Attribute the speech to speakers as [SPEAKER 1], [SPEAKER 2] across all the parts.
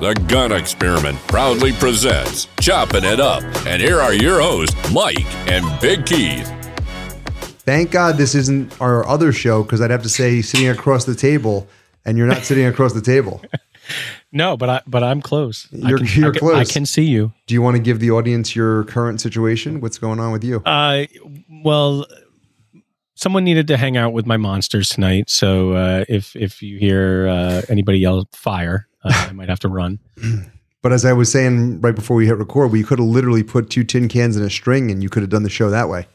[SPEAKER 1] The Gun Experiment proudly presents Chopping It Up. And here are your hosts, Mike and Big Keith.
[SPEAKER 2] Thank God this isn't our other show because I'd have to say sitting across the table, and you're not sitting across the table.
[SPEAKER 3] No, but I but I'm close.
[SPEAKER 2] You're-
[SPEAKER 3] can,
[SPEAKER 2] you're
[SPEAKER 3] I can,
[SPEAKER 2] close.
[SPEAKER 3] I can see you.
[SPEAKER 2] Do you want to give the audience your current situation? What's going on with you?
[SPEAKER 3] Uh, well, someone needed to hang out with my monsters tonight, so uh, if if you hear uh, anybody yell fire, uh, I might have to run.
[SPEAKER 2] But as I was saying right before we hit record, we could have literally put two tin cans in a string, and you could have done the show that way.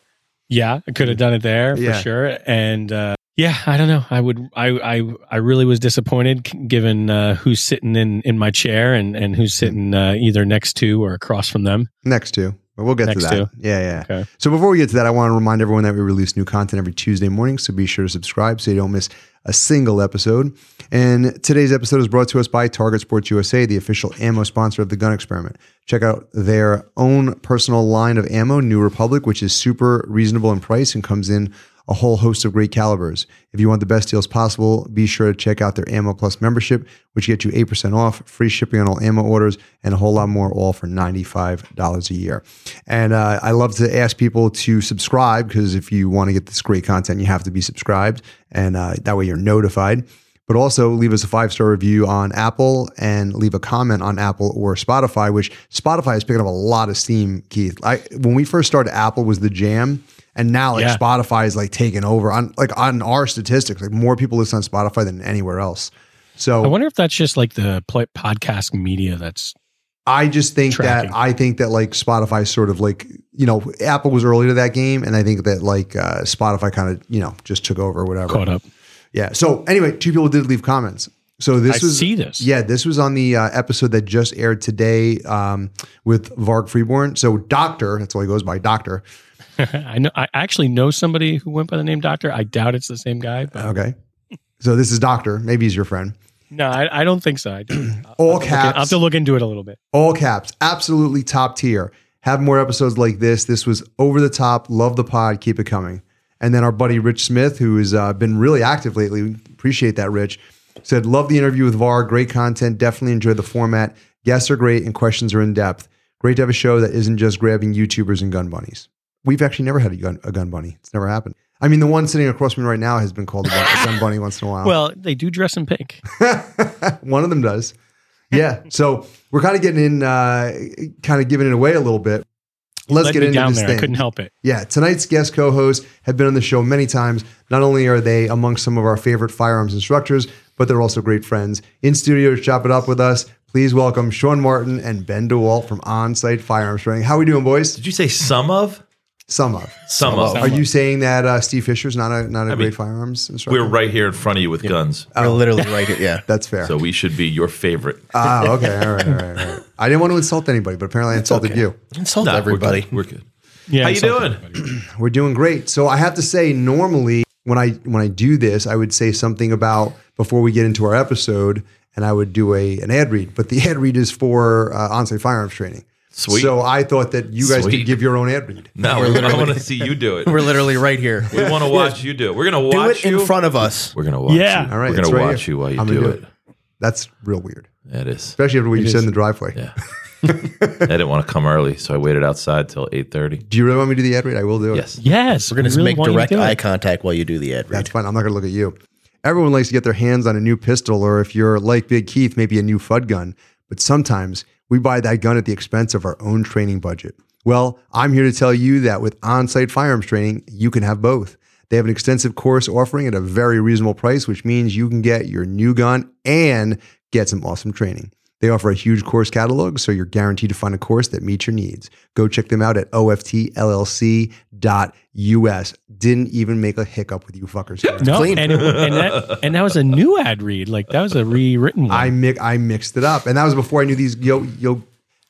[SPEAKER 3] Yeah, I could have done it there
[SPEAKER 2] Yeah.
[SPEAKER 3] for sure. And uh, yeah, I don't know. I would. I I I really was disappointed given uh, who's sitting in in my chair and and who's sitting uh, either next to or across from them.
[SPEAKER 2] Next to, but we'll get
[SPEAKER 3] Next
[SPEAKER 2] to that.
[SPEAKER 3] to.
[SPEAKER 2] Yeah, yeah.
[SPEAKER 3] Okay.
[SPEAKER 2] So before we get to that, I want to remind everyone that we release new content every Tuesday morning. So be sure to subscribe so you don't miss a single episode. And today's episode is brought to us by Target Sports USA, the official ammo sponsor of the Gun Experiment. Check out their own personal line of ammo, New Republic, which is super reasonable in price and comes in a whole host of great calibers. If you want the best deals possible, be sure to check out their Ammo Plus membership, which gets you 8% off, free shipping on all ammo orders, and a whole lot more, all for $95 a year. And uh, I love to ask people to subscribe because if you want to get this great content, you have to be subscribed, and uh, that way you're notified. But also leave us a five star review on Apple and leave a comment on Apple or Spotify, which Spotify is picking up a lot of steam, Keith. I, when we first started, Apple was the jam. And now like
[SPEAKER 3] Yeah.
[SPEAKER 2] Spotify is like taking over on like on our statistics, like more people listen on Spotify than anywhere else. So
[SPEAKER 3] I wonder if that's just like the podcast media that's
[SPEAKER 2] I just think
[SPEAKER 3] Tracking.
[SPEAKER 2] that I think that like Spotify sort of like you know Apple was early to that game, and I think that like uh, Spotify kind of you know just took over or whatever.
[SPEAKER 3] caught up.
[SPEAKER 2] Yeah. So anyway, two people did leave comments. So this
[SPEAKER 3] I
[SPEAKER 2] was
[SPEAKER 3] see this.
[SPEAKER 2] Yeah, this was on the uh, episode that just aired today um, with Varg Freeborn. So Doctor, that's all he goes by, Doctor.
[SPEAKER 3] I know. I actually know somebody who went by the name Doctor. I doubt it's the same guy. But
[SPEAKER 2] Okay. So this is Doctor. Maybe he's your friend.
[SPEAKER 3] no, I, I don't think so. I do.
[SPEAKER 2] All
[SPEAKER 3] I'll look in-
[SPEAKER 2] caps.
[SPEAKER 3] I'll have to look into it a little bit.
[SPEAKER 2] All caps, absolutely top tier. Have more episodes like this. This was over the top. Love the pod. Keep it coming. And then our buddy Rich Smith, who has uh, been really active lately, appreciate that, Rich, said, Love the interview with Varg. Great content. Definitely enjoy the format. Guests are great and questions are in depth. Great to have a show that isn't just grabbing YouTubers and gun bunnies. We've actually never had a gun, a gun bunny. It's never happened. I mean, the one sitting across from me right now has been called a gun, a gun bunny once in a while.
[SPEAKER 3] Well, they do dress in pink.
[SPEAKER 2] One of them does. Yeah. So we're kind of getting in, uh, kind of giving it away a little bit. Let's
[SPEAKER 3] Let
[SPEAKER 2] get
[SPEAKER 3] me
[SPEAKER 2] into
[SPEAKER 3] down
[SPEAKER 2] this
[SPEAKER 3] there.
[SPEAKER 2] thing.
[SPEAKER 3] I couldn't help it.
[SPEAKER 2] Yeah. Tonight's guest co-hosts have been on the show many times. Not only are they amongst some of our favorite firearms instructors, but they're also great friends. In studio to chop it up with us, please welcome Sean Martin and Ben DeWalt from Onsight Firearms Training. How are we doing, boys?
[SPEAKER 4] Did you say some of?
[SPEAKER 2] Some of.
[SPEAKER 4] Some of.
[SPEAKER 2] Are you saying that uh, Steve Fisher's not a not a great
[SPEAKER 4] mean,
[SPEAKER 2] firearms instructor?
[SPEAKER 4] We're right here in front of you with guns,
[SPEAKER 5] We're literally right here. Yeah.
[SPEAKER 2] That's fair.
[SPEAKER 4] so we should be your favorite.
[SPEAKER 2] Ah, okay. All right, all right, all right. I didn't want to insult anybody, but apparently I insulted
[SPEAKER 5] okay.
[SPEAKER 2] you.
[SPEAKER 5] Insult
[SPEAKER 4] Nah, we're
[SPEAKER 5] everybody.
[SPEAKER 4] good. We're good.
[SPEAKER 3] Yeah.
[SPEAKER 4] How you doing?
[SPEAKER 2] We're doing great. So I have to say, normally when I when I do this, I would say something about before we get into our episode, and I would do a an ad read. But the ad read is for uh, Onsight firearms training.
[SPEAKER 4] Sweet.
[SPEAKER 2] So I thought that you guys
[SPEAKER 4] Sweet.
[SPEAKER 2] could give your own ad read.
[SPEAKER 4] No, we're I want to see you do it.
[SPEAKER 5] We're literally right here.
[SPEAKER 4] We want to watch you do it. We're gonna
[SPEAKER 5] Do
[SPEAKER 4] watch
[SPEAKER 5] it in front of us.
[SPEAKER 4] We're gonna watch
[SPEAKER 3] Yeah.
[SPEAKER 4] you.
[SPEAKER 2] All right,
[SPEAKER 4] We're
[SPEAKER 2] it's
[SPEAKER 4] gonna
[SPEAKER 2] right
[SPEAKER 4] watch
[SPEAKER 2] here.
[SPEAKER 4] you while you
[SPEAKER 2] I'm gonna
[SPEAKER 4] do
[SPEAKER 2] do
[SPEAKER 4] it.
[SPEAKER 2] That's real weird,
[SPEAKER 4] That is.
[SPEAKER 2] especially after what you
[SPEAKER 3] It
[SPEAKER 2] said in the driveway.
[SPEAKER 4] Yeah. I didn't want to come early, so I waited outside till eight thirty.
[SPEAKER 2] Do you really want me to do the ad read? I will do it.
[SPEAKER 4] Yes.
[SPEAKER 3] Yes.
[SPEAKER 5] We're going to
[SPEAKER 3] we really
[SPEAKER 5] make
[SPEAKER 3] want
[SPEAKER 5] direct eye contact while you do the ad read.
[SPEAKER 2] That's fine. I'm not going to look at you. Everyone likes to get their hands on a new pistol, or if you're like Big Keith, maybe a new Fudd gun. But sometimes we buy that gun at the expense of our own training budget. Well, I'm here to tell you that with Onsight firearms training, you can have both. They have an extensive course offering at a very reasonable price, which means you can get your new gun and get some awesome training. They offer a huge course catalog, so you're guaranteed to find a course that meets your needs. Go check them out at oftllc.us. Didn't even make a hiccup with you fuckers. here.
[SPEAKER 3] No,
[SPEAKER 5] Clean.
[SPEAKER 3] and, it, and, that, and that was a new ad read. Like that was a rewritten one.
[SPEAKER 2] I mi- I mixed it up, and that was before I knew these yo yo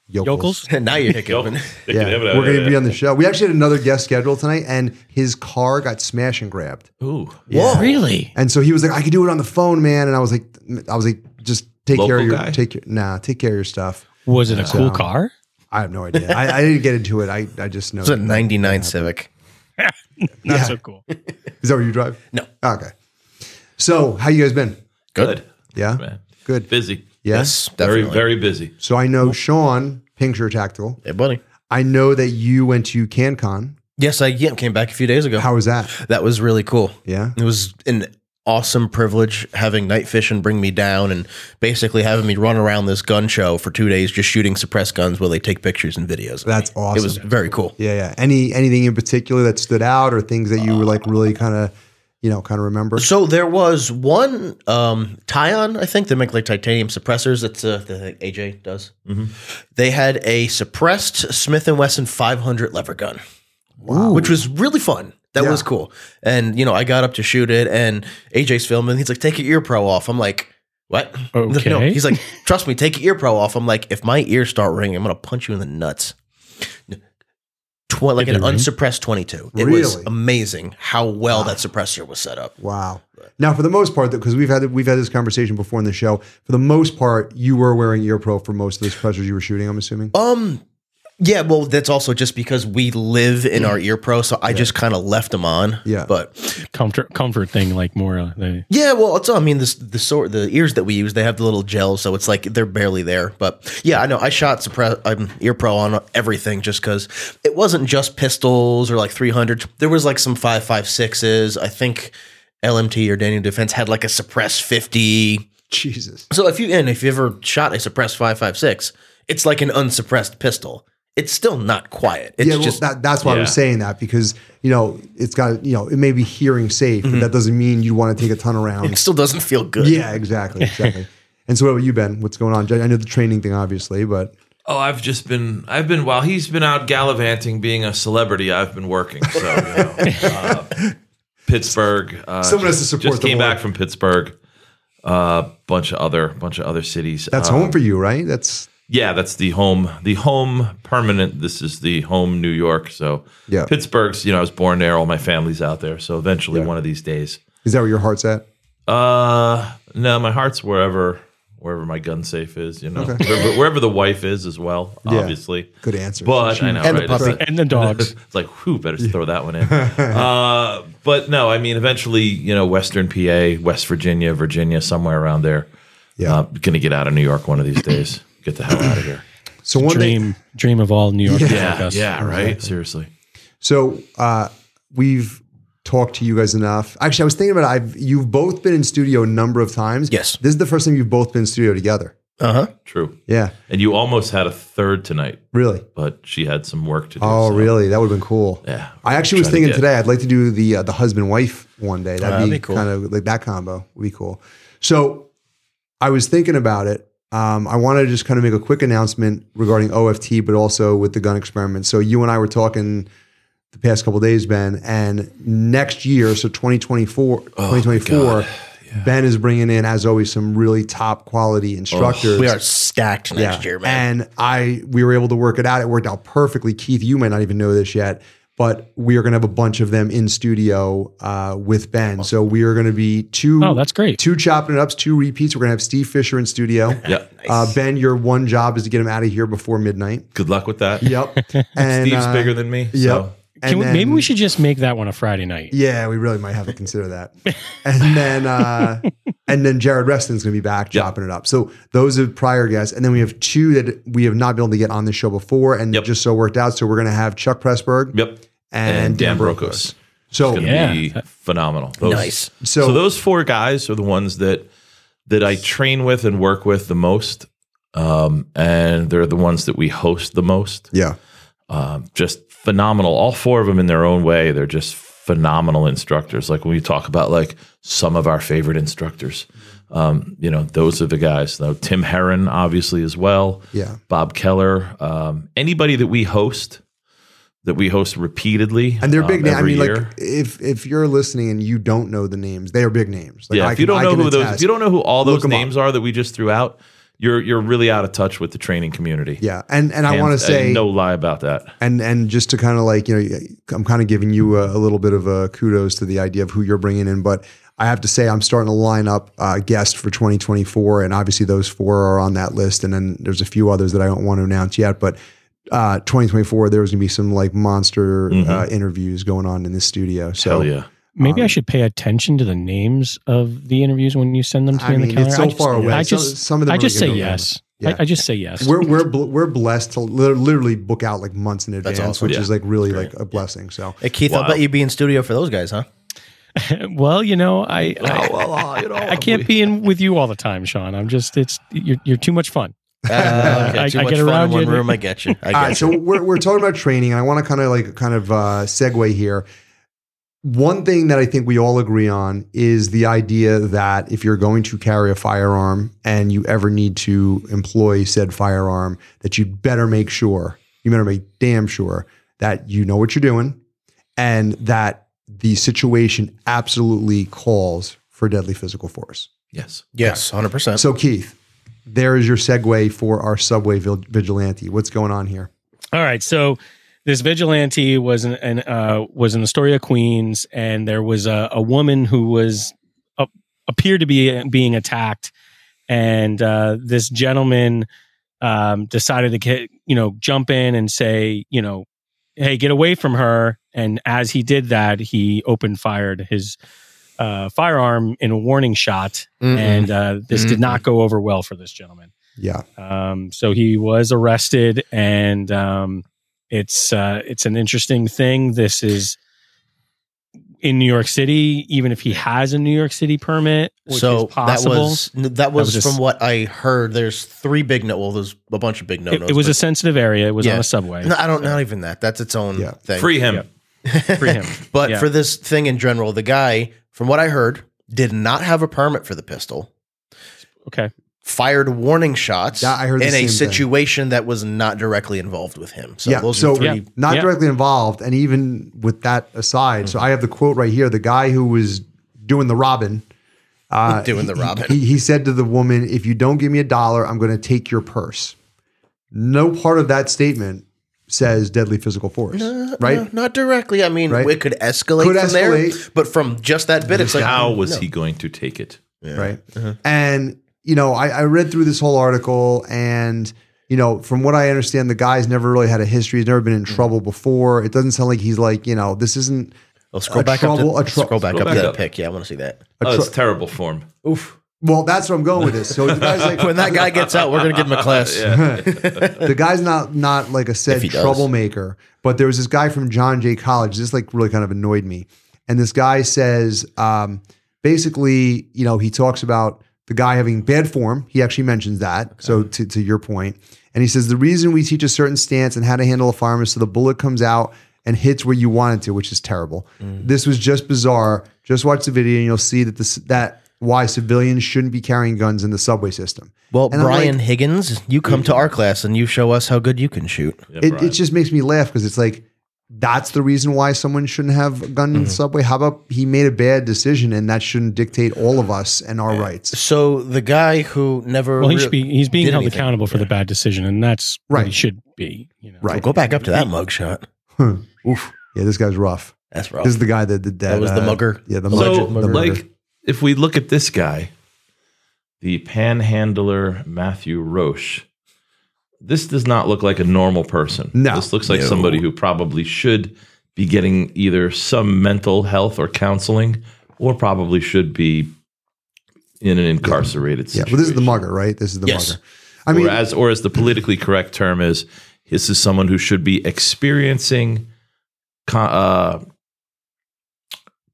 [SPEAKER 3] Yokels.
[SPEAKER 5] now you're hiccuping.
[SPEAKER 2] Yeah, we're going to be on the show. We actually had another guest scheduled tonight, and his car got smashed and grabbed.
[SPEAKER 4] Ooh.
[SPEAKER 5] Whoa.
[SPEAKER 3] Really?
[SPEAKER 2] And so he was like, "I could do it on the phone, man." And I was like, "I was like, just take care of your
[SPEAKER 4] guy?
[SPEAKER 2] take your nah, take care of your stuff."
[SPEAKER 3] Was it a cool
[SPEAKER 2] So-
[SPEAKER 3] car?
[SPEAKER 2] I have no idea. I, I didn't get into it. I, I just know.
[SPEAKER 5] It's a 99 Civic.
[SPEAKER 3] Not
[SPEAKER 2] Yeah.
[SPEAKER 3] so cool.
[SPEAKER 2] Is that where you drive?
[SPEAKER 5] No.
[SPEAKER 2] Okay. So how you guys been?
[SPEAKER 4] Good.
[SPEAKER 2] Yeah.
[SPEAKER 4] Man.
[SPEAKER 2] Good.
[SPEAKER 4] Busy.
[SPEAKER 2] Yes.
[SPEAKER 4] Very,
[SPEAKER 5] definitely.
[SPEAKER 4] very busy.
[SPEAKER 2] So I know Sean, Pinkshire Tactical.
[SPEAKER 5] Hey, buddy.
[SPEAKER 2] I know that you went to CanCon.
[SPEAKER 5] Yes, I yeah, came back a few days ago.
[SPEAKER 2] How was that?
[SPEAKER 5] that was really cool.
[SPEAKER 2] Yeah.
[SPEAKER 5] It was an awesome privilege having Night Vision bring me down and basically having me run around this gun show for two days just shooting suppressed guns while they take pictures and videos.
[SPEAKER 2] That's
[SPEAKER 5] me.
[SPEAKER 2] awesome.
[SPEAKER 5] It was very cool.
[SPEAKER 2] Yeah, yeah. Any anything in particular that stood out or things that you were like really kind of, you know, kind of remember?
[SPEAKER 5] So there was one um, Tyon, I think they make like titanium suppressors. That's uh, the AJ does. They had a suppressed Smith and Wesson 500 lever gun, wow. which was really fun. That
[SPEAKER 2] Yeah.
[SPEAKER 5] was cool. And you know, I got up to shoot it, and AJ's filming. He's like, "Take your ear pro off." I'm like. What?
[SPEAKER 3] Okay.
[SPEAKER 5] No, he's like, trust me, take your ear pro off. I'm like, if my ears start ringing, I'm gonna punch you in the nuts. Tw- like an
[SPEAKER 3] ring?
[SPEAKER 5] unsuppressed 22. It was amazing how well that suppressor was set up.
[SPEAKER 2] Wow. Now, for the most part, because we've had we've had this conversation before in the show. For the most part, you were wearing ear pro for most of those suppressors you were shooting. I'm assuming.
[SPEAKER 5] Um, yeah, well, that's also just because we live in our ear pro, so I just kind of left them on.
[SPEAKER 2] Yeah.
[SPEAKER 5] but
[SPEAKER 3] comfort comfort thing like more uh, the,
[SPEAKER 5] yeah, well, it's I mean this the sort the ears that we use they have the little gel, so it's like they're barely there. But yeah, I know I shot suppress um, ear pro on everything just because it wasn't just pistols or like three hundred. There was like some five five sixes. I think LMT or Daniel Defense had like a suppress fifty.
[SPEAKER 2] Jesus.
[SPEAKER 5] So if you and if you ever shot a suppressed five five six, it's like an unsuppressed pistol. It's still not quiet. It's
[SPEAKER 2] yeah, well,
[SPEAKER 5] just
[SPEAKER 2] that, that's why I was saying that because you know it's got you know it may be hearing safe, but that doesn't mean you want to take a ton around.
[SPEAKER 5] it still doesn't feel good.
[SPEAKER 2] yeah, exactly, exactly. and so, what about you, Ben? What's going on? I know the training thing, obviously, but
[SPEAKER 6] Oh, I've just been. I've been while he's been out gallivanting, being a celebrity. I've been working. So, you know, uh, Pittsburgh. Uh,
[SPEAKER 2] Someone has to support
[SPEAKER 6] Just came back from Pittsburgh. A uh, bunch of other, bunch of other cities.
[SPEAKER 2] that's
[SPEAKER 6] Uh,
[SPEAKER 2] home for you, right? That's
[SPEAKER 6] Yeah, that's the home. The home permanent. This is the home New York. So,
[SPEAKER 2] Yeah.
[SPEAKER 6] Pittsburgh's. You know, I was born there. All my family's out there. So eventually,
[SPEAKER 2] Yeah.
[SPEAKER 6] one of these days.
[SPEAKER 2] is that where your heart's at?
[SPEAKER 6] Uh, no, my heart's wherever wherever my gun safe is. You know,
[SPEAKER 2] Okay.
[SPEAKER 6] wherever, wherever the wife is as well.
[SPEAKER 2] Yeah.
[SPEAKER 6] Obviously.
[SPEAKER 2] Good answer.
[SPEAKER 6] But I know,
[SPEAKER 5] And the puppy.
[SPEAKER 6] It's,
[SPEAKER 3] and the dogs.
[SPEAKER 6] it's like, whew, better throw that one in. uh, but no, I mean, eventually, you know, Western PA, West Virginia, Virginia, somewhere around there.
[SPEAKER 2] Yeah.
[SPEAKER 6] Uh, gonna get out of New York one of these days. Get the hell out of here.
[SPEAKER 2] So one thing,
[SPEAKER 3] dream dream of all New Yorkers
[SPEAKER 6] Yeah,
[SPEAKER 3] like
[SPEAKER 6] yeah, right. Seriously.
[SPEAKER 2] So uh, we've talked to you guys enough. Actually, I was thinking about it. I've you've both been in studio a number of times.
[SPEAKER 5] Yes.
[SPEAKER 2] This is the first time you've both been in studio together.
[SPEAKER 5] Uh huh.
[SPEAKER 6] True.
[SPEAKER 2] Yeah.
[SPEAKER 6] And you almost had a third tonight,
[SPEAKER 2] Really.
[SPEAKER 6] but she had some work to do.
[SPEAKER 2] Oh,
[SPEAKER 6] so,
[SPEAKER 2] really? That would have been cool.
[SPEAKER 6] Yeah.
[SPEAKER 2] I actually was
[SPEAKER 6] Try to
[SPEAKER 2] thinking today I'd like to do the uh, the husband wife one day. That'd,
[SPEAKER 5] that'd
[SPEAKER 2] be,
[SPEAKER 5] be cool.
[SPEAKER 2] kind of like that combo would be cool. So I was thinking about it. Um, I wanted to just kind of make a quick announcement regarding OFT, but also with the gun experiment. So you and I were talking the past couple of days, Ben, and next year, so 2024, 2024, Ben is bringing in, as always, some really top quality instructors.
[SPEAKER 5] We are stacked next year, man.
[SPEAKER 2] And I we were able to work it out. It worked out perfectly. Keith, you might not even know this yet, but we are going to have a bunch of them in studio uh, with Ben. So we are going to be two.
[SPEAKER 3] Oh, that's great.
[SPEAKER 2] Two chopping it ups, two repeats. We're going to have Steve Fisher in studio.
[SPEAKER 6] Yeah.
[SPEAKER 2] Uh, ben, your one job is to get him out of here before midnight.
[SPEAKER 6] Good luck with that.
[SPEAKER 2] Yep. And
[SPEAKER 6] Steve's
[SPEAKER 2] uh,
[SPEAKER 6] bigger than me.
[SPEAKER 2] Yep.
[SPEAKER 6] So.
[SPEAKER 3] Can we,
[SPEAKER 2] And
[SPEAKER 3] maybe we should just make that one a Friday night.
[SPEAKER 2] Yeah, we really might have to consider that. And then uh and then Jared Reston's gonna be back
[SPEAKER 6] Yep.
[SPEAKER 2] chopping it up. So those are prior guests. And then we have two that we have not been able to get on the show before and
[SPEAKER 6] Yep.
[SPEAKER 2] just so worked out. So we're gonna have Chuck Pressburg
[SPEAKER 6] Yep.
[SPEAKER 2] and, Dan Brokos. So
[SPEAKER 6] going to
[SPEAKER 3] Yeah.
[SPEAKER 6] be phenomenal. Those,
[SPEAKER 5] Nice.
[SPEAKER 2] so,
[SPEAKER 6] So, those four guys are the ones that that I train with and work with the most, um, and they're the ones that we host the most.
[SPEAKER 2] yeah.
[SPEAKER 6] Um, just phenomenal. All four of them in their own way. They're just phenomenal instructors. Like when we talk about like some of our favorite instructors, um, you know, those are the guys. Now, Tim Herron, obviously, as well.
[SPEAKER 2] Yeah.
[SPEAKER 6] Bob Keller. Um, anybody that we host. That we host repeatedly,
[SPEAKER 2] And they're
[SPEAKER 6] um,
[SPEAKER 2] big names. I mean,
[SPEAKER 6] year.
[SPEAKER 2] like if if you're listening and you don't know the names, they are big names. Like,
[SPEAKER 6] yeah,
[SPEAKER 2] I
[SPEAKER 6] if you don't know
[SPEAKER 2] can
[SPEAKER 6] who those, if you don't know who all
[SPEAKER 2] those
[SPEAKER 6] those
[SPEAKER 2] 'em up.
[SPEAKER 6] names are that we just threw out, you're you're really out of touch with the training community.
[SPEAKER 2] Yeah. And and I want to say
[SPEAKER 6] no lie about that.
[SPEAKER 2] and and just to kind of like you know i'm kind of giving you a, a little bit of a kudos to the idea of who you're bringing in but i have to say i'm starting to line up uh, guests for 2024 and obviously those four are on that list and then there's a few others that i don't want to announce yet but uh, 2024 there's going to be some like monster uh, interviews going on in this studio so
[SPEAKER 6] Hell yeah.
[SPEAKER 3] Maybe I
[SPEAKER 2] Um,
[SPEAKER 3] should pay attention to the names of the interviews when you send them to
[SPEAKER 2] I
[SPEAKER 3] me in
[SPEAKER 2] mean,
[SPEAKER 3] the calendar.
[SPEAKER 2] it's so
[SPEAKER 3] I just,
[SPEAKER 2] far away.
[SPEAKER 3] I
[SPEAKER 2] So-
[SPEAKER 3] just,
[SPEAKER 2] some of them
[SPEAKER 3] I just say yes.
[SPEAKER 2] Yeah.
[SPEAKER 3] I, I just say yes.
[SPEAKER 2] We're we're bl- we're blessed to li- literally book out like months in advance,
[SPEAKER 5] awesome.
[SPEAKER 2] which
[SPEAKER 6] Yeah.
[SPEAKER 2] is like really like a blessing. So
[SPEAKER 5] Hey, Keith, I'll bet you'd be in studio for those guys, huh?
[SPEAKER 3] well, you know, I I,
[SPEAKER 6] well, uh, you know,
[SPEAKER 3] I can't be in with you all the time, Sean. I'm just it's you're you're too much fun.
[SPEAKER 5] Uh, okay,
[SPEAKER 3] I-
[SPEAKER 5] too
[SPEAKER 3] I
[SPEAKER 5] much
[SPEAKER 3] get
[SPEAKER 5] fun
[SPEAKER 3] around
[SPEAKER 5] in one
[SPEAKER 3] you.
[SPEAKER 5] room. I get you. I get
[SPEAKER 2] All right,
[SPEAKER 5] you.
[SPEAKER 2] so we're, we're talking about training, and I want to kind of like kind of uh, segue here. One thing that I think we all agree on is the idea that if you're going to carry a firearm and you ever need to employ said firearm, that you better make sure, you better make damn sure that you know what you're doing and that the situation absolutely calls for deadly physical force.
[SPEAKER 6] Yes.
[SPEAKER 5] yes, hundred percent.
[SPEAKER 2] So, Keith, there is your segue for our subway vil- vigilante. What's going on here?
[SPEAKER 3] All right, so this vigilante was an, an uh, was in Astoria, Queens, and there was a, a woman who was uh, appeared to be being attacked, and uh, this gentleman um, decided to get you know jump in and say you know, hey, get away from her. And as he did that, he opened fired his uh, firearm in a warning shot,
[SPEAKER 5] Mm-mm.
[SPEAKER 3] and uh, this did not go over well for this gentleman.
[SPEAKER 2] Yeah.
[SPEAKER 3] Um, so he was arrested, and um, it's uh, it's an interesting thing. This is in New York City, even if he has a New York City permit, which
[SPEAKER 5] so
[SPEAKER 3] is possible.
[SPEAKER 5] that was that was,
[SPEAKER 3] was just-
[SPEAKER 5] from what I heard. There's three big no. Well, there's a bunch of big no
[SPEAKER 3] it, it was a sensitive area. It was
[SPEAKER 5] Yeah.
[SPEAKER 3] on a subway.
[SPEAKER 5] no, I don't. Not even that. That's its own
[SPEAKER 2] Yeah.
[SPEAKER 5] thing.
[SPEAKER 6] Free him.
[SPEAKER 3] Free him.
[SPEAKER 5] But
[SPEAKER 3] Yeah.
[SPEAKER 5] for this thing in general, the guy, from what I heard, did not have a permit for the pistol.
[SPEAKER 3] Okay.
[SPEAKER 5] Fired warning shots
[SPEAKER 2] Yeah, I heard the
[SPEAKER 5] in
[SPEAKER 2] same
[SPEAKER 5] a
[SPEAKER 2] thing.
[SPEAKER 5] situation that was not directly involved with him. So
[SPEAKER 2] yeah.
[SPEAKER 5] those
[SPEAKER 2] So
[SPEAKER 5] are three.
[SPEAKER 3] Yeah.
[SPEAKER 2] not
[SPEAKER 3] Yeah.
[SPEAKER 2] directly involved. And even with that aside, so I have the quote right here. The guy who was doing the Robin, uh,
[SPEAKER 5] Doing the
[SPEAKER 2] he-
[SPEAKER 5] Robin.
[SPEAKER 2] He, he said to the woman, "If you don't give me a dollar, I'm going to take your purse." No part of that statement says deadly physical force, right?
[SPEAKER 5] No, not directly. I mean,
[SPEAKER 2] Right.
[SPEAKER 5] it could escalate
[SPEAKER 2] Could
[SPEAKER 5] from there, but from just that bit, it's like
[SPEAKER 6] How was
[SPEAKER 5] no.
[SPEAKER 6] he going to take it?
[SPEAKER 2] right? And you know, I, I read through this whole article, and you know, from what I understand, the guy's never really had a history. He's never been in trouble before. It doesn't sound like he's like you know, this isn't
[SPEAKER 5] Oh, scroll
[SPEAKER 2] a
[SPEAKER 5] back
[SPEAKER 2] trouble-
[SPEAKER 5] up to
[SPEAKER 2] trou-
[SPEAKER 5] scroll back
[SPEAKER 6] Scroll
[SPEAKER 5] up
[SPEAKER 6] back
[SPEAKER 5] to that
[SPEAKER 6] up.
[SPEAKER 5] pic. Yeah, I want to see that.
[SPEAKER 2] a
[SPEAKER 6] Oh, it's terrible form.
[SPEAKER 5] Oof.
[SPEAKER 2] well. That's where I'm going with this. So the guy's like,
[SPEAKER 5] When that guy gets out, we're gonna give him a class.
[SPEAKER 2] the guy's not not like a said
[SPEAKER 5] If he does.
[SPEAKER 2] troublemaker, but there was this guy from John Jay College. This like really kind of annoyed me. And this guy says, um, basically, you know, he talks about the guy having bad form. He actually mentions that. So to, to your point, and he says the reason we teach a certain stance and how to handle a firearm is so the bullet comes out and hits where you want it to, which is terrible.
[SPEAKER 5] Mm.
[SPEAKER 2] This was just bizarre. Just watch the video and you'll see that this that why civilians shouldn't be carrying guns in the subway system.
[SPEAKER 5] Well,
[SPEAKER 2] And
[SPEAKER 5] Brian
[SPEAKER 2] like-
[SPEAKER 5] Higgins, you come to our class and you show us how good you can shoot.
[SPEAKER 6] Yeah,
[SPEAKER 2] it, it just makes me laugh because it's like that's the reason why someone shouldn't have a gun
[SPEAKER 5] Mm-hmm.
[SPEAKER 2] in the subway. How about he made a bad decision and that shouldn't dictate all of us and our rights?
[SPEAKER 5] So the guy who never
[SPEAKER 3] Well, he
[SPEAKER 5] rea-
[SPEAKER 3] should be. He's being held
[SPEAKER 5] anything.
[SPEAKER 3] accountable for the bad decision, and that's what he
[SPEAKER 2] Right.
[SPEAKER 3] should be. You know.
[SPEAKER 2] Right.
[SPEAKER 5] Well, go back up to that mugshot. Oof,
[SPEAKER 2] Yeah, this guy's rough.
[SPEAKER 5] that's rough.
[SPEAKER 2] This is the guy that did that.
[SPEAKER 5] That was the
[SPEAKER 2] uh,
[SPEAKER 5] mugger.
[SPEAKER 2] Yeah, the
[SPEAKER 6] so,
[SPEAKER 2] mugger. the mugger.
[SPEAKER 6] like, if we look at this guy, the panhandler Matthew Roche, this does not look like a normal person.
[SPEAKER 2] No.
[SPEAKER 6] This looks like
[SPEAKER 5] No.
[SPEAKER 6] somebody who probably should be getting either some mental health or counseling, or probably should be in an incarcerated
[SPEAKER 2] yeah,
[SPEAKER 6] situation.
[SPEAKER 2] well, this is the mugger, right? This is the
[SPEAKER 5] Yes.
[SPEAKER 2] mugger. I mean,
[SPEAKER 6] or as or as the politically correct term is, this is someone who should be experiencing co- uh,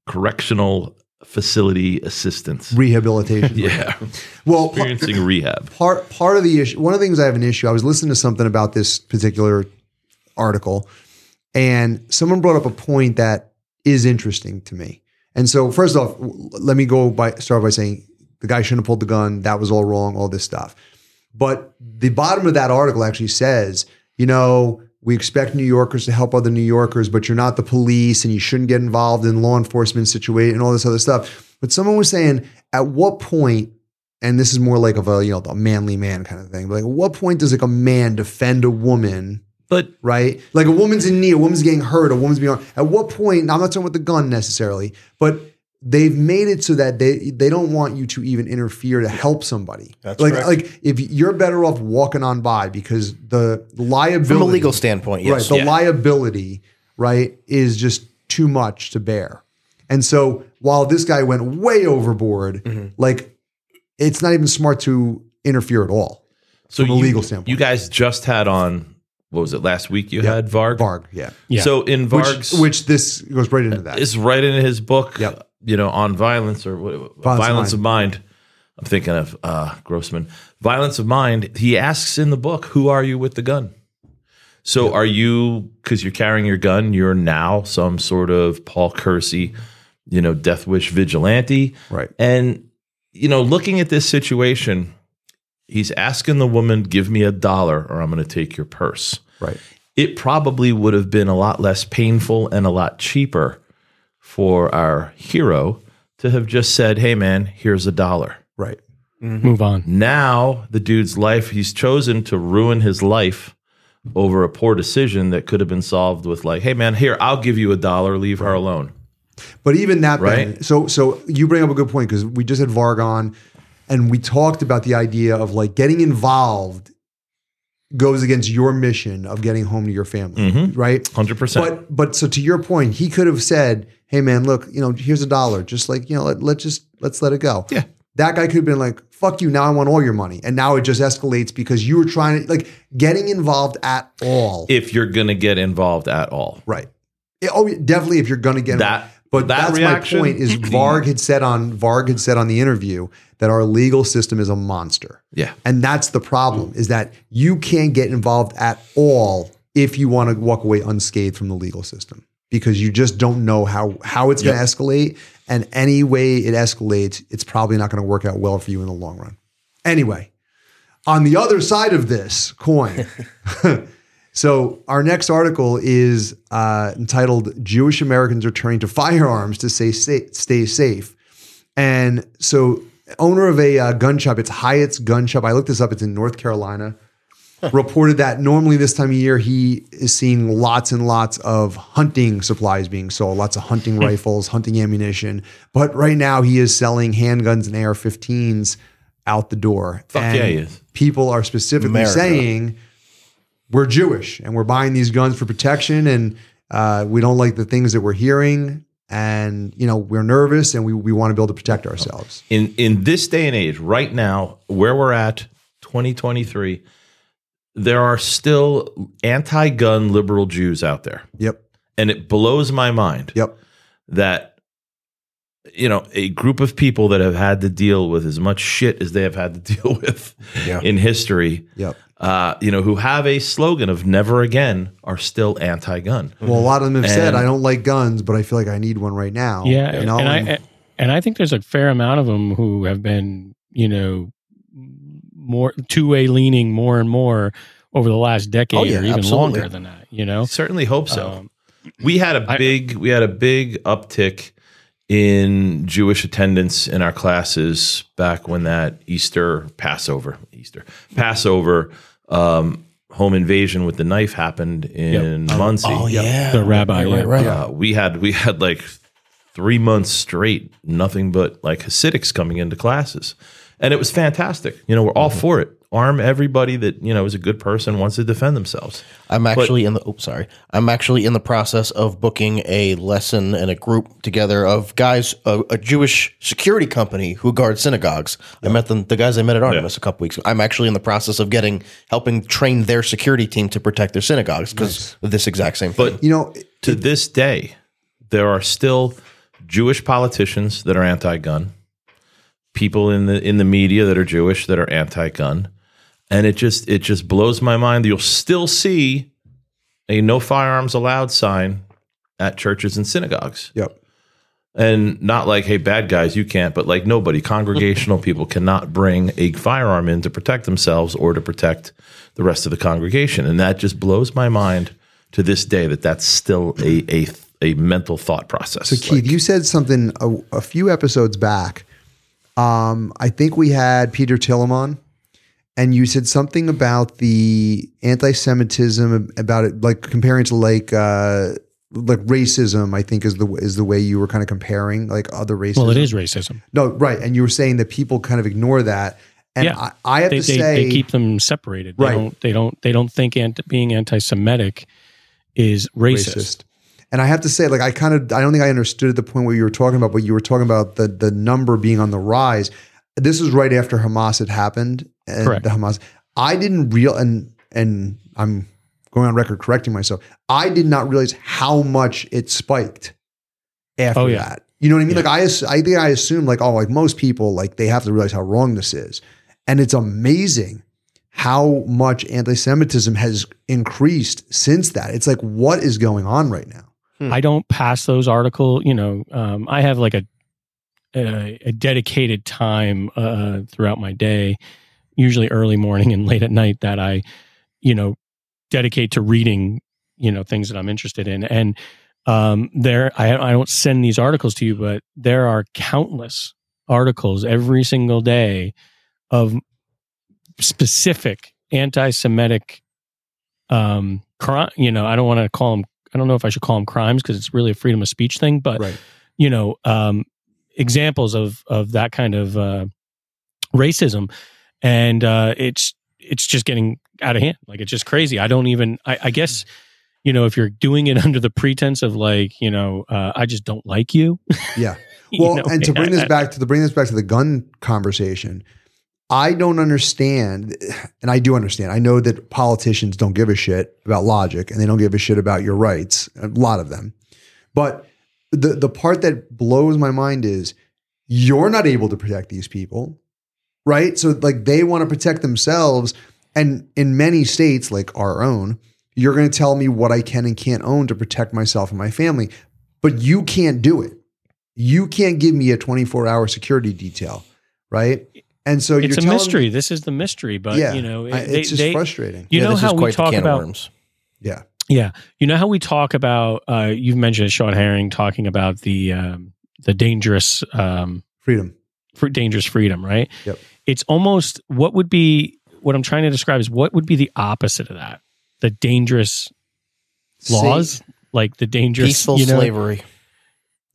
[SPEAKER 6] correctional facility assistance.
[SPEAKER 2] rehabilitation.
[SPEAKER 6] yeah,
[SPEAKER 2] Well,
[SPEAKER 6] experiencing rehab.
[SPEAKER 2] part part of the issue one of the things i have an issue i was listening to something about this particular article and someone brought up a point that is interesting to me and so first off let me go by start by saying the guy shouldn't have pulled the gun that was all wrong all this stuff but the bottom of that article actually says you know we expect New Yorkers to help other New Yorkers, but you're not the police and you shouldn't get involved in law enforcement situation and all this other stuff. But someone was saying, at what point and this is more like of a you know a manly man kind of thing. But like, at what point does like a man defend a woman?
[SPEAKER 6] But
[SPEAKER 2] Right, like a woman's in need, a woman's getting hurt, a woman's being. At what point? I'm not talking about the gun necessarily, but they've made it so that they they don't want you to even interfere to help somebody.
[SPEAKER 5] That's
[SPEAKER 2] like
[SPEAKER 5] correct.
[SPEAKER 2] like if you're better off walking on by because the liability
[SPEAKER 5] From a legal standpoint, yes.
[SPEAKER 2] right? The liability, right, is just too much to bear. And so while this guy went way overboard, mm-hmm. like it's not even smart to interfere at all.
[SPEAKER 6] So
[SPEAKER 2] from a legal standpoint.
[SPEAKER 6] you guys just had on what was it last week? You
[SPEAKER 2] Yeah.
[SPEAKER 6] had Varg.
[SPEAKER 2] Varg, yeah.
[SPEAKER 3] Yeah.
[SPEAKER 6] So in
[SPEAKER 2] Which,
[SPEAKER 6] Varg's,
[SPEAKER 2] which this goes right into that.
[SPEAKER 6] is right in his book.
[SPEAKER 2] Yep.
[SPEAKER 6] You know, on violence or
[SPEAKER 2] Violence
[SPEAKER 6] violence,
[SPEAKER 2] of
[SPEAKER 6] of mind. I'm thinking of uh, Grossman. Violence of mind. He asks in the book, "Who are you with the gun?" So are you because you're carrying your gun? You're now some sort of Paul Kersey, you know, Death Wish vigilante,
[SPEAKER 2] Right.
[SPEAKER 6] And you know, looking at this situation, he's asking the woman, "Give me a dollar, or I'm going to take your purse."
[SPEAKER 2] Right.
[SPEAKER 6] it probably would have been a lot less painful and a lot cheaper for our hero to have just said, Hey, man, here's a dollar.
[SPEAKER 2] Right. Mm-hmm.
[SPEAKER 3] Move on.
[SPEAKER 6] Now, the dude's life, he's chosen to ruin his life over a poor decision that could have been solved with, like, Hey, man, here, I'll give you a dollar, leave her alone.
[SPEAKER 2] But even that, Ben,
[SPEAKER 6] Right.
[SPEAKER 2] so so you bring up a good point because we just had Varg on, and we talked about the idea of like getting involved goes against your mission of getting home to your family,
[SPEAKER 6] Mm-hmm.
[SPEAKER 2] right?
[SPEAKER 6] 100%.
[SPEAKER 2] But but so to your point, he could have said, "Hey man, look, you know, here's a dollar. Just like you know, let, let's just let's let it go."
[SPEAKER 6] Yeah.
[SPEAKER 2] That guy could have been like, "Fuck you! Now I want all your money," and now it just escalates because you were trying to like getting involved at all.
[SPEAKER 6] if you're going to get involved at all.
[SPEAKER 2] Right. Yeah, oh, definitely. If you're going to get
[SPEAKER 6] That-
[SPEAKER 2] but
[SPEAKER 6] that
[SPEAKER 2] that's
[SPEAKER 6] reaction-
[SPEAKER 2] my point. Is Varg had said on Varg had said on the interview that our legal system is a monster,
[SPEAKER 6] Yeah.
[SPEAKER 2] and that's the problem. Is that you can't get involved at all if you want to walk away unscathed from the legal system because you just don't know how how it's going to escalate, and any way it escalates, it's probably not going to work out well for you in the long run. Anyway, on the other side of this coin. So our next article is uh, entitled "Jewish Americans Returning to Firearms to Stay Stay Safe," and so owner of a uh, gun shop, it's Hyatt's Gun Shop. I looked this up; it's in North Carolina. reported that normally this time of year he is seeing lots and lots of hunting supplies being sold, lots of hunting rifles, hunting ammunition. But right now he is selling handguns and AR-15s out the door.
[SPEAKER 6] Fuck
[SPEAKER 2] And
[SPEAKER 6] yeah, he is.
[SPEAKER 2] People are specifically
[SPEAKER 5] America.
[SPEAKER 2] saying we're Jewish and we're buying these guns for protection and uh, we don't like the things that we're hearing and you know we're nervous and we, we want to be able to protect ourselves.
[SPEAKER 6] in in this day and age right now where we're at 2023 there are still anti-gun liberal jews out there
[SPEAKER 2] Yep.
[SPEAKER 6] and it blows my mind
[SPEAKER 2] Yep.
[SPEAKER 6] that you know a group of people that have had to deal with as much shit as they have had to deal with
[SPEAKER 5] Yeah.
[SPEAKER 6] in history
[SPEAKER 2] Yep.
[SPEAKER 6] uh, you know who have a slogan of never again are still anti-gun
[SPEAKER 2] Well, a lot of them have said, "I don't like guns, but I feel like I need one right now."
[SPEAKER 3] Yeah,
[SPEAKER 2] you know.
[SPEAKER 3] and
[SPEAKER 2] and-
[SPEAKER 3] I and I think there's a fair amount of them who have been, you know, more two way leaning more and more over the last decade
[SPEAKER 5] Oh, yeah,
[SPEAKER 3] or even
[SPEAKER 5] absolutely.
[SPEAKER 3] longer than that. You know,
[SPEAKER 6] certainly hope so
[SPEAKER 3] Um,
[SPEAKER 6] we had a big we had a big uptick in Jewish attendance in our classes back when that Easter Passover Easter Passover um, home invasion with the knife happened in Monsey.
[SPEAKER 5] Oh yeah,
[SPEAKER 3] The rabbi,
[SPEAKER 5] Right,
[SPEAKER 3] yeah.
[SPEAKER 5] right, right.
[SPEAKER 6] Uh, we had we had like three months straight, nothing but like Hasidics coming into classes, and it was fantastic. You know, we're all for it. Arm everybody that you know is a good person wants to defend themselves.
[SPEAKER 5] I'm actually in the. Oh, sorry. I'm actually in the process of booking a lesson and a group together of guys, a, a Jewish security company who guard synagogues. I met them, the guys I met at Artemis a couple weeks ago. I'm actually in the process of getting helping train their security team to protect their synagogues because of this exact same thing.
[SPEAKER 6] But
[SPEAKER 2] you know,
[SPEAKER 6] to this day, there are still Jewish politicians that are anti-gun, people in the in the media that are Jewish that are anti-gun, and it just it just blows my mind. You'll still see a no firearms allowed sign at churches and synagogues,
[SPEAKER 2] yep.
[SPEAKER 6] and not like hey bad guys you can't, but like nobody congregational people cannot bring a firearm in to protect themselves or to protect the rest of the congregation, and that just blows my mind to this day that that's still a a a mental thought process.
[SPEAKER 2] So Keith, you said something a, a few episodes back. Um, I think we had Peter Tillemon, and you said something about the anti-Semitism about it, like comparing to like uh, like racism. I think is the is the way you were kind of comparing like other races.
[SPEAKER 3] well, it is racism.
[SPEAKER 2] no right, and you were saying that people kind of ignore that, and
[SPEAKER 3] Yeah.
[SPEAKER 2] I, I have
[SPEAKER 3] They,
[SPEAKER 2] to
[SPEAKER 3] they,
[SPEAKER 2] say,
[SPEAKER 3] they keep them separated. They
[SPEAKER 2] Right.
[SPEAKER 3] don't. They don't. They don't think anti, being anti-Semitic is racist.
[SPEAKER 2] racist. And I have to say, like, I kind of, I don't think I understood the point where you were talking about, but you were talking about the the number being on the rise. This was right after Hamas had happened, and
[SPEAKER 3] Correct.
[SPEAKER 2] the Hamas. I didn't real and and I'm going on record correcting myself. I did not realize how much it spiked after
[SPEAKER 3] Oh, yeah.
[SPEAKER 2] that. You know what I mean? Like I, I think I assumed like, oh, like most people, like they have to realize how wrong this is, and it's amazing how much anti-Semitism has increased since that. It's like, what is going on right now?
[SPEAKER 3] I don't pass those article. You know, um, I have like a a, a dedicated time uh, throughout my day, usually early morning and late at night, that I, you know, dedicate to reading. You know, things that I'm interested in, and um, there I, I don't send these articles to you, but there are countless articles every single day of specific anti-Semitic um crime you know i don't want to call them i don't know if i should call them crimes because it's really a freedom of speech thing but
[SPEAKER 2] Right.
[SPEAKER 3] you know um examples of of that kind of uh racism and uh it's it's just getting out of hand like it's just crazy i don't even i, I guess you know if you're doing it under the pretense of like you know uh, i just don't like you
[SPEAKER 2] Yeah.
[SPEAKER 3] you
[SPEAKER 2] Well,
[SPEAKER 3] know,
[SPEAKER 2] and to bring this back to the bring this back to the gun conversation, I don't understand, and I do understand. I know that politicians don't give a shit about logic, and they don't give a shit about your rights. A lot of them, but the the part that blows my mind is you're not able to protect these people, right? So like they want to protect themselves, and in many states like our own, you're going to tell me what I can and can't own to protect myself and my family, but you can't do it you can't give me a 24 hour security detail, right? And so
[SPEAKER 3] it's
[SPEAKER 2] you're
[SPEAKER 3] a
[SPEAKER 2] telling
[SPEAKER 3] mystery
[SPEAKER 2] Me,
[SPEAKER 3] this is the mystery but
[SPEAKER 2] yeah,
[SPEAKER 3] you know
[SPEAKER 2] I-
[SPEAKER 3] they-
[SPEAKER 2] it's just
[SPEAKER 3] they-
[SPEAKER 2] frustrating.
[SPEAKER 3] you
[SPEAKER 5] Yeah,
[SPEAKER 3] know
[SPEAKER 5] this
[SPEAKER 3] how
[SPEAKER 5] is
[SPEAKER 3] we talk about
[SPEAKER 5] worms.
[SPEAKER 2] Yeah,
[SPEAKER 3] Yeah, you know how we talk about. Uh, you've mentioned Sean Herring talking about the um, the dangerous um,
[SPEAKER 2] freedom.
[SPEAKER 3] for dangerous freedom, right?
[SPEAKER 2] Yep.
[SPEAKER 3] It's almost what would be what I'm trying to describe is what would be the opposite of that. The dangerous laws, like the dangerous
[SPEAKER 5] Peaceful
[SPEAKER 3] you know,
[SPEAKER 5] slavery.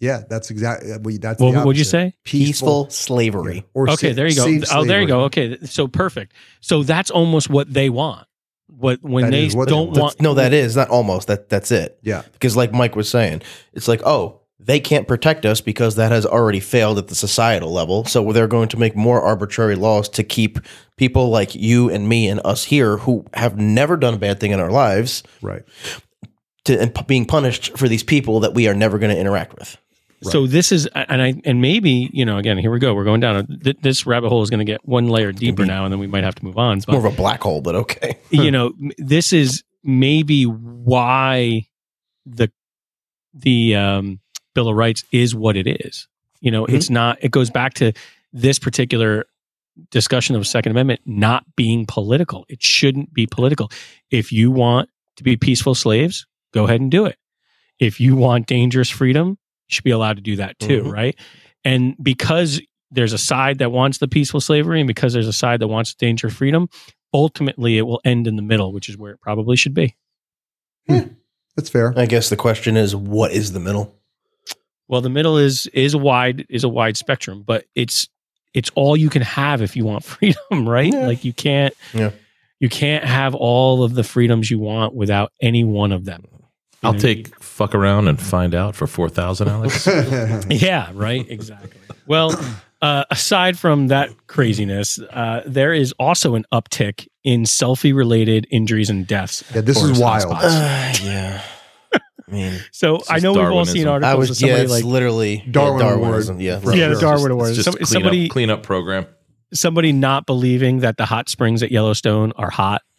[SPEAKER 2] Yeah, that's exactly uh, well, that's.
[SPEAKER 3] What
[SPEAKER 2] the
[SPEAKER 3] would you say?
[SPEAKER 5] Peaceful slavery.
[SPEAKER 2] yeah, or
[SPEAKER 3] Okay,
[SPEAKER 2] sa-
[SPEAKER 3] there you go.
[SPEAKER 2] safe
[SPEAKER 3] Oh, there you go. Okay, so perfect. So that's almost what they want. What when
[SPEAKER 2] That
[SPEAKER 3] they
[SPEAKER 2] what
[SPEAKER 3] don't
[SPEAKER 2] want.
[SPEAKER 3] want?
[SPEAKER 5] No, that is not almost. That that's it.
[SPEAKER 2] Yeah,
[SPEAKER 5] Because like Mike was saying, it's like, oh, they can't protect us because that has already failed at the societal level. So they're going to make more arbitrary laws to keep people like you and me and us here who have never done a bad thing in our lives
[SPEAKER 2] right.
[SPEAKER 5] to and p- being punished for these people that we are never going to interact with.
[SPEAKER 3] So this is, and I, and maybe you know, again, here we go. We're going down. A, th- this rabbit hole is going to get one layer deeper now, and then we might have to move on. But
[SPEAKER 5] More of a black hole, but okay.
[SPEAKER 3] you know, this is maybe why the the um, Bill of Rights is what it is. You know, it's not. It goes back to this particular discussion of the Second Amendment not being political. It shouldn't be political. If you want to be peaceful slaves, go ahead and do it. If you want dangerous freedom, you should be allowed to do that too,
[SPEAKER 5] Mhm.
[SPEAKER 3] right? And because there's a side that wants the peaceful slavery, and because there's a side that wants dangerous freedom, ultimately it will end in the middle, which is where it probably should be.
[SPEAKER 2] That's fair.
[SPEAKER 5] I guess the question is, what is the middle?
[SPEAKER 3] Well, the middle is is a wide is a wide spectrum, but it's it's all you can have if you want freedom, right?
[SPEAKER 5] Yeah.
[SPEAKER 3] Like you can't
[SPEAKER 5] Yeah.
[SPEAKER 3] you can't have all of the freedoms you want without any one of them. You
[SPEAKER 6] I'll
[SPEAKER 3] know,
[SPEAKER 6] take fuck around and find out for four thousand, Alex.
[SPEAKER 3] Yeah, right. Exactly. well, uh, aside from that craziness, uh, there is also an uptick in selfie-related injuries and deaths.
[SPEAKER 2] Yeah, this is wild.
[SPEAKER 5] Uh, yeah. I mean,
[SPEAKER 3] So I
[SPEAKER 6] is
[SPEAKER 3] know we've all seen
[SPEAKER 6] Darwinism.
[SPEAKER 3] articles
[SPEAKER 5] I
[SPEAKER 3] of
[SPEAKER 5] was yeah,
[SPEAKER 3] somebody
[SPEAKER 5] it's
[SPEAKER 3] like
[SPEAKER 5] literally yeah,
[SPEAKER 2] Darwin
[SPEAKER 5] Darwinism.
[SPEAKER 2] Award.
[SPEAKER 5] Yeah,
[SPEAKER 2] Right.
[SPEAKER 3] yeah, the
[SPEAKER 2] Sure.
[SPEAKER 3] Darwin
[SPEAKER 6] It's
[SPEAKER 3] Award.
[SPEAKER 6] just
[SPEAKER 3] Some-
[SPEAKER 6] clean
[SPEAKER 3] somebody
[SPEAKER 6] up, cleanup program.
[SPEAKER 3] somebody not believing that the hot springs at Yellowstone are hot.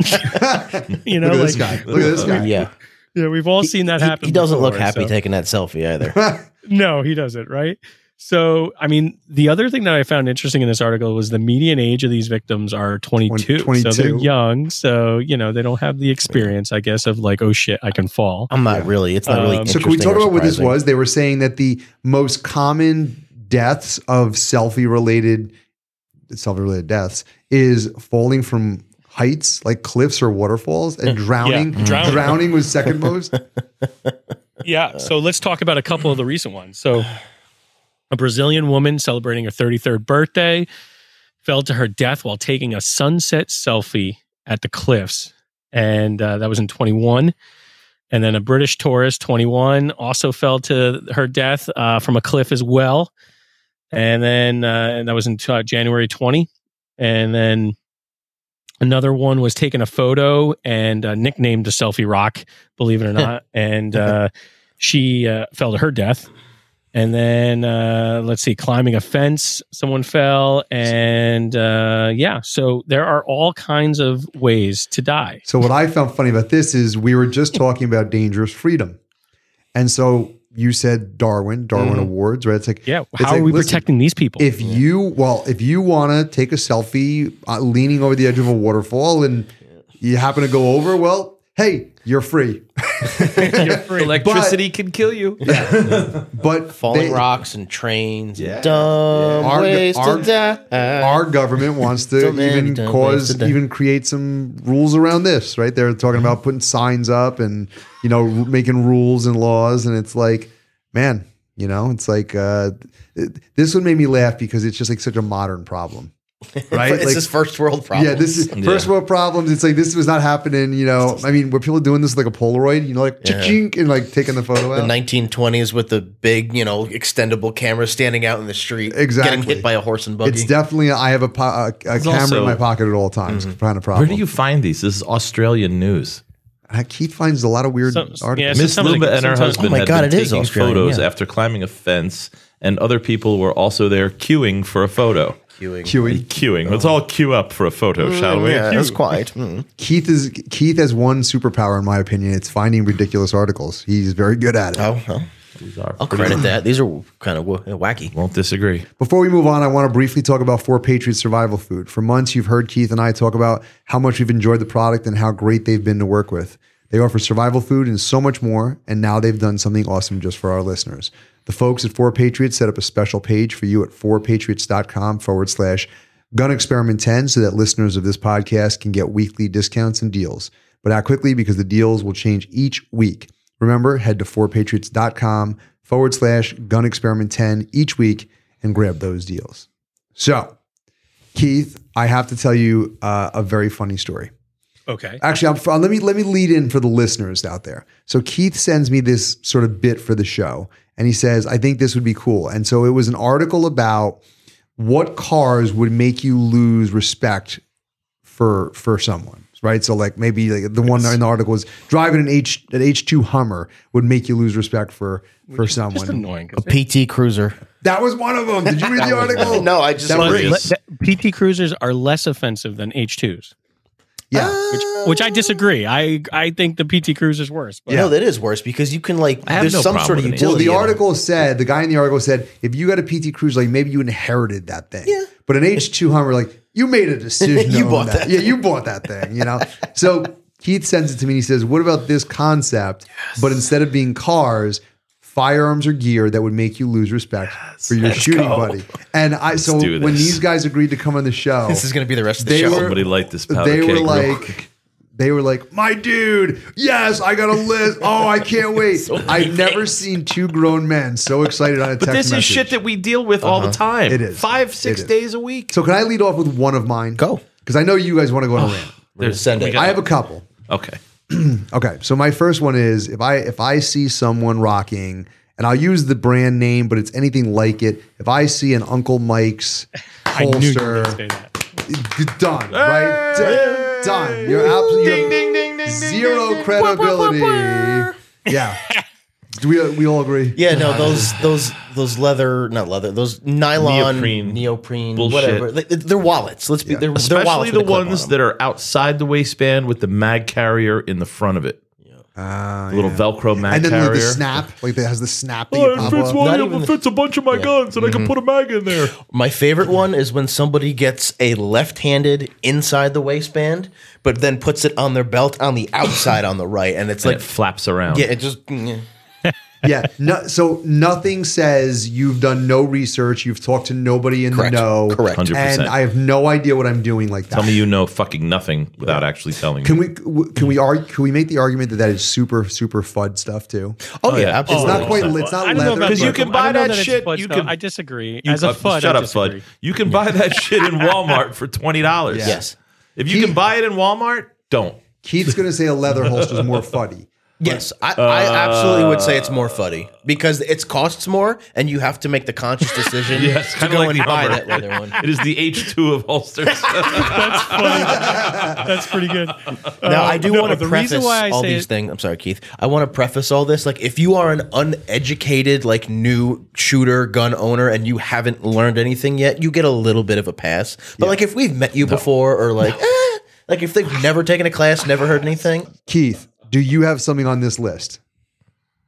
[SPEAKER 3] you know,
[SPEAKER 2] Look at this
[SPEAKER 3] like
[SPEAKER 2] guy. Look at this guy.
[SPEAKER 5] yeah.
[SPEAKER 3] yeah, we've all seen that
[SPEAKER 5] He-
[SPEAKER 3] happen.
[SPEAKER 5] He, doesn't look happy
[SPEAKER 3] so-
[SPEAKER 5] taking that selfie either.
[SPEAKER 3] No, he doesn't, right? So, I mean, the other thing that I found interesting in this article was the median age of these victims are 22. So
[SPEAKER 2] 22.
[SPEAKER 3] they're young. So, you know, they don't have the experience, I guess, of like, oh shit, I can fall.
[SPEAKER 5] I'm not really. It's not really.
[SPEAKER 3] Um,
[SPEAKER 2] So can we
[SPEAKER 5] interesting
[SPEAKER 2] talk about what this was? They were saying that the most common deaths of selfie related selfie related deaths is falling from heights like cliffs or waterfalls and drowning.
[SPEAKER 3] drowning.
[SPEAKER 2] drowning. was second most.
[SPEAKER 3] Yeah. So let's talk about a couple of the recent ones. So, a Brazilian woman celebrating her 33rd birthday fell to her death while taking a sunset selfie at the cliffs. And uh, that was in 21. And then a British tourist, 21, also fell to her death uh, from a cliff as well. And then uh, and that was in uh, January 20. And then another one was taking a photo and uh, nicknamed the selfie rock, believe it or not. and uh, she uh, fell to her death. And then uh, let's see, climbing a fence, someone fell, and uh, yeah. So there are all kinds of ways to die.
[SPEAKER 2] So what I found funny about this is we were just talking about dangerous freedom, and so you said Darwin, Darwin Awards, right? It's like
[SPEAKER 3] Yeah, how
[SPEAKER 2] like,
[SPEAKER 3] are we
[SPEAKER 2] listen,
[SPEAKER 3] protecting these people?
[SPEAKER 2] If you well, if you want to take a selfie uh, leaning over the edge of a waterfall and you happen to go over, well, hey, you're free.
[SPEAKER 6] Electricity can kill you.
[SPEAKER 2] But
[SPEAKER 5] Falling
[SPEAKER 2] they-
[SPEAKER 5] rocks and trains.
[SPEAKER 6] Yeah.
[SPEAKER 5] And dumb
[SPEAKER 2] Our-
[SPEAKER 5] ways
[SPEAKER 2] our-
[SPEAKER 5] to die.
[SPEAKER 2] our government wants to even cause
[SPEAKER 5] to
[SPEAKER 2] even create some rules around this right they're talking about putting signs up and you know making rules and laws and it's like man you know it's like uh it- this one made me laugh because it's just like such a modern problem right
[SPEAKER 5] it's
[SPEAKER 2] like
[SPEAKER 5] this first world problems.
[SPEAKER 2] yeah, this is first world problems. It's like this was not happening. You know, I mean, were people doing this with like a Polaroid? You know, like chink and like taking the photo
[SPEAKER 5] the 1920s with the big, you know, extendable camera standing out in the street,
[SPEAKER 2] Exactly.
[SPEAKER 5] getting hit by a horse and buggy.
[SPEAKER 2] It's definitely I have a, po- a, a camera
[SPEAKER 6] also-
[SPEAKER 2] in my pocket at all times. Mm-hmm. Kind of problem.
[SPEAKER 6] Where do you find these? This is Australian news.
[SPEAKER 2] Keith finds a lot of weird
[SPEAKER 3] Some-
[SPEAKER 2] articles.
[SPEAKER 3] yeah,
[SPEAKER 6] Miss
[SPEAKER 3] sometimes
[SPEAKER 6] Luba and her husband
[SPEAKER 5] Oh my
[SPEAKER 6] had
[SPEAKER 5] God,
[SPEAKER 6] been
[SPEAKER 5] it is
[SPEAKER 6] taking
[SPEAKER 5] Australian,
[SPEAKER 6] photos
[SPEAKER 5] yeah.
[SPEAKER 6] after climbing a fence, and other people were also there queuing for a photo.
[SPEAKER 5] Queuing.
[SPEAKER 2] Queuing.
[SPEAKER 6] Queuing. Let's all queue up for a photo, shall we?
[SPEAKER 5] Yeah, that's quiet. Mm.
[SPEAKER 2] Keith is Keith has one superpower in my opinion. It's finding ridiculous articles. He's very good at it.
[SPEAKER 5] Oh, well,
[SPEAKER 6] These are
[SPEAKER 5] I'll credit that. These are kind of wacky.
[SPEAKER 6] Won't disagree.
[SPEAKER 2] Before we move on, I want to briefly talk about Four Patriots Survival Food. For months, you've heard Keith and I talk about how much we've enjoyed the product and how great they've been to work with. They offer survival food and so much more, and now they've done something awesome just for our listeners. The folks at Four Patriots set up a special page for you at fourpatriots.com forward slash gun experiment 10 so that listeners of this podcast can get weekly discounts and deals. But act quickly because the deals will change each week. Remember, head to fourpatriots.com forward slash gun experiment 10 each week and grab those deals. So, Keith, I have to tell you uh, a very funny story.
[SPEAKER 3] okay.
[SPEAKER 2] Actually, I'm, let me let me lead in for the listeners out there. So Keith sends me this sort of bit for the show, and he says, "I think this would be cool." And so it was an article about what cars would make you lose respect for for someone, right? So like maybe like the one in the article was driving an H an H two Hummer would make you lose respect for for someone.
[SPEAKER 3] Just
[SPEAKER 2] someone.
[SPEAKER 3] A
[SPEAKER 5] PT Cruiser.
[SPEAKER 2] That was one of them. Did you read the article?
[SPEAKER 5] No, I just
[SPEAKER 2] That was-
[SPEAKER 5] agree.
[SPEAKER 3] PT Cruisers are less offensive than H2s,
[SPEAKER 2] Yeah.
[SPEAKER 3] which oh. which I disagree. I I think the PT Cruiser's worse. But
[SPEAKER 5] No, that is worse because you can like.
[SPEAKER 6] I have
[SPEAKER 5] There's
[SPEAKER 6] no
[SPEAKER 5] some sort of
[SPEAKER 6] with an
[SPEAKER 2] Well,
[SPEAKER 5] utility.
[SPEAKER 2] the
[SPEAKER 5] in it.
[SPEAKER 2] article said the guy in the article said if you got a PT Cruiser, like maybe you inherited that thing.
[SPEAKER 5] Yeah.
[SPEAKER 2] But an H two Hummer, like you made a decision.
[SPEAKER 5] You bought that.
[SPEAKER 2] Yeah, you bought that thing. You know. so Keith sends it to me. and He says, "What about this concept? But instead of being cars." Firearms or gear that would make you lose respect for your shooting buddy, and I. so when these guys agreed to come on the show,
[SPEAKER 5] This is going to be the rest of the
[SPEAKER 2] They
[SPEAKER 5] show.
[SPEAKER 2] were-
[SPEAKER 6] Somebody like this powder
[SPEAKER 2] they were like they were like my dude yes i got a list oh i can't wait i've never seen two grown men so excited on a
[SPEAKER 6] But
[SPEAKER 2] text
[SPEAKER 6] this is
[SPEAKER 2] message.
[SPEAKER 6] shit that we deal with all the uh-huh. time.
[SPEAKER 2] It is.
[SPEAKER 6] Five, six
[SPEAKER 2] It is.
[SPEAKER 6] days a week.
[SPEAKER 2] so can i lead off with one of mine
[SPEAKER 5] Go.
[SPEAKER 2] because i know you guys want to go on a rant
[SPEAKER 6] There's
[SPEAKER 5] Send it.
[SPEAKER 6] got-
[SPEAKER 2] i have a couple
[SPEAKER 6] Okay.
[SPEAKER 2] okay so my first one is if i if i see someone rocking and i'll use the brand name but it's anything like it if i see an uncle mike's
[SPEAKER 3] I knew you were
[SPEAKER 2] holster
[SPEAKER 3] going to say that.
[SPEAKER 2] done right? Done. You're absolutely zero credibility. Yeah do we, we all agree
[SPEAKER 5] Yeah, no, those those those leather, not leather, those nylon,
[SPEAKER 6] Neoprene.
[SPEAKER 5] neoprene,
[SPEAKER 6] Bullshit.
[SPEAKER 5] whatever. They- They're wallets. Let's be. They're, they're
[SPEAKER 6] Especially
[SPEAKER 5] wallets
[SPEAKER 6] the
[SPEAKER 5] with a clip on
[SPEAKER 6] ones
[SPEAKER 5] them.
[SPEAKER 6] that are outside the waistband with the mag carrier in the front of it.
[SPEAKER 2] Ah,
[SPEAKER 6] The little
[SPEAKER 2] yeah.
[SPEAKER 6] Velcro mag
[SPEAKER 2] and then
[SPEAKER 6] carrier.
[SPEAKER 2] the snap, like that has the snap that you pop off.
[SPEAKER 5] Not even the-
[SPEAKER 6] fits a bunch of my guns, and I can put a mag in there.
[SPEAKER 5] My favorite one is when somebody gets a left-handed inside the waistband, but then puts it on their belt on the outside on the right, and it's
[SPEAKER 6] Like
[SPEAKER 5] like,
[SPEAKER 6] it flaps around.
[SPEAKER 5] yeah, it just yeah.
[SPEAKER 2] Yeah. No, so nothing says you've done no research. You've talked to nobody in
[SPEAKER 5] Correct.
[SPEAKER 2] the know.
[SPEAKER 5] Correct.
[SPEAKER 6] 100%.
[SPEAKER 2] And I have no idea what I'm doing like that.
[SPEAKER 6] Tell me you know fucking nothing without actually telling
[SPEAKER 2] Can
[SPEAKER 6] me.
[SPEAKER 2] we can we argue? Can we make the argument that that is super super fud stuff too?
[SPEAKER 5] Oh, yeah,
[SPEAKER 6] yeah.
[SPEAKER 5] absolutely.
[SPEAKER 2] It's not quite. It's not
[SPEAKER 3] I don't know
[SPEAKER 2] leather.
[SPEAKER 6] Because you can buy
[SPEAKER 3] don't
[SPEAKER 6] that shit,
[SPEAKER 3] Fud
[SPEAKER 6] you
[SPEAKER 3] stuff.
[SPEAKER 6] can-
[SPEAKER 3] I disagree.
[SPEAKER 6] You-
[SPEAKER 3] As a
[SPEAKER 6] uh,
[SPEAKER 3] FUD,
[SPEAKER 6] shut
[SPEAKER 3] I
[SPEAKER 6] up,
[SPEAKER 3] disagree.
[SPEAKER 6] Fud. You can buy that shit in Walmart for twenty dollars.
[SPEAKER 5] Yes.
[SPEAKER 6] If you can buy it in Walmart, don't.
[SPEAKER 2] Keith's going to say a leather holster is more fuddy.
[SPEAKER 5] Yes, I, I absolutely would say it's more fuddy because it costs more, and you have to make the conscious decision
[SPEAKER 6] Yes,
[SPEAKER 5] to
[SPEAKER 6] kinda
[SPEAKER 5] go
[SPEAKER 6] like
[SPEAKER 5] and
[SPEAKER 6] the
[SPEAKER 5] buy
[SPEAKER 6] Hummer.
[SPEAKER 5] that leather one.
[SPEAKER 6] It is the H2 of holsters.
[SPEAKER 3] That's funny. That's pretty good.
[SPEAKER 5] Now,
[SPEAKER 3] Uh,
[SPEAKER 5] I do
[SPEAKER 3] no,
[SPEAKER 5] want to preface
[SPEAKER 3] why
[SPEAKER 5] all these
[SPEAKER 3] it-
[SPEAKER 5] things. I'm sorry, Keith. I want to preface all this. Like, if you are an uneducated, like, new shooter gun owner and you haven't learned anything yet, you get a little bit of a pass. But, like, if we've met you before or, like, eh, like, if they've never taken a class, never heard anything,
[SPEAKER 2] Keith, do you have something on this list?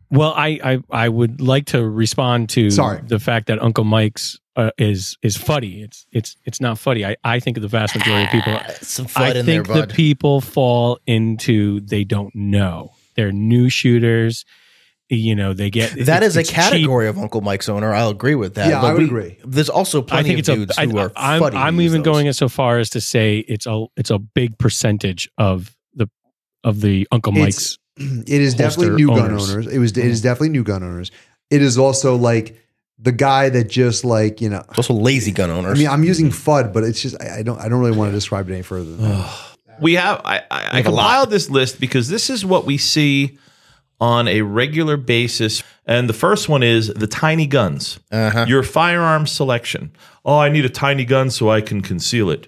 [SPEAKER 3] Well, I, I I would like to respond to
[SPEAKER 2] Sorry.
[SPEAKER 3] the fact that Uncle Mike's uh, is is fuddy. It's it's it's not fuddy. I, I think the vast majority of people.
[SPEAKER 5] some
[SPEAKER 3] I
[SPEAKER 5] flood in there,
[SPEAKER 3] think the
[SPEAKER 5] bud.
[SPEAKER 3] people fall into they don't know. They're new shooters. You know, they get
[SPEAKER 5] That
[SPEAKER 3] it's-
[SPEAKER 5] a
[SPEAKER 3] it's cheap.
[SPEAKER 5] category of Uncle Mike's owner. I'll agree with that.
[SPEAKER 2] Yeah,
[SPEAKER 5] but
[SPEAKER 2] I would
[SPEAKER 5] we-
[SPEAKER 2] agree.
[SPEAKER 5] There's also
[SPEAKER 3] I
[SPEAKER 5] plenty
[SPEAKER 3] think
[SPEAKER 5] of
[SPEAKER 3] it's a.
[SPEAKER 5] dudes
[SPEAKER 3] I,
[SPEAKER 5] who are
[SPEAKER 3] I'm,
[SPEAKER 5] fuddy
[SPEAKER 3] I'm even
[SPEAKER 5] those.
[SPEAKER 3] going so far as to say it's a it's a big percentage of the of the Uncle
[SPEAKER 2] It's-
[SPEAKER 3] Mike's.
[SPEAKER 2] It is
[SPEAKER 3] Holster
[SPEAKER 2] definitely new gun
[SPEAKER 3] owners.
[SPEAKER 2] owners. It was. It is definitely new gun owners. It is also like the guy that just like you know.
[SPEAKER 5] It's also lazy gun owners.
[SPEAKER 2] I mean, I'm using FUD, but it's just I, I don't. I don't really want to describe it any further. Than that.
[SPEAKER 6] we have I, I, I
[SPEAKER 5] have a lot.
[SPEAKER 6] compiled this list because this is what we see on a regular basis. And the first one is the tiny guns.
[SPEAKER 5] Uh-huh.
[SPEAKER 6] Your firearm selection. Oh, I need a tiny gun so I can conceal it.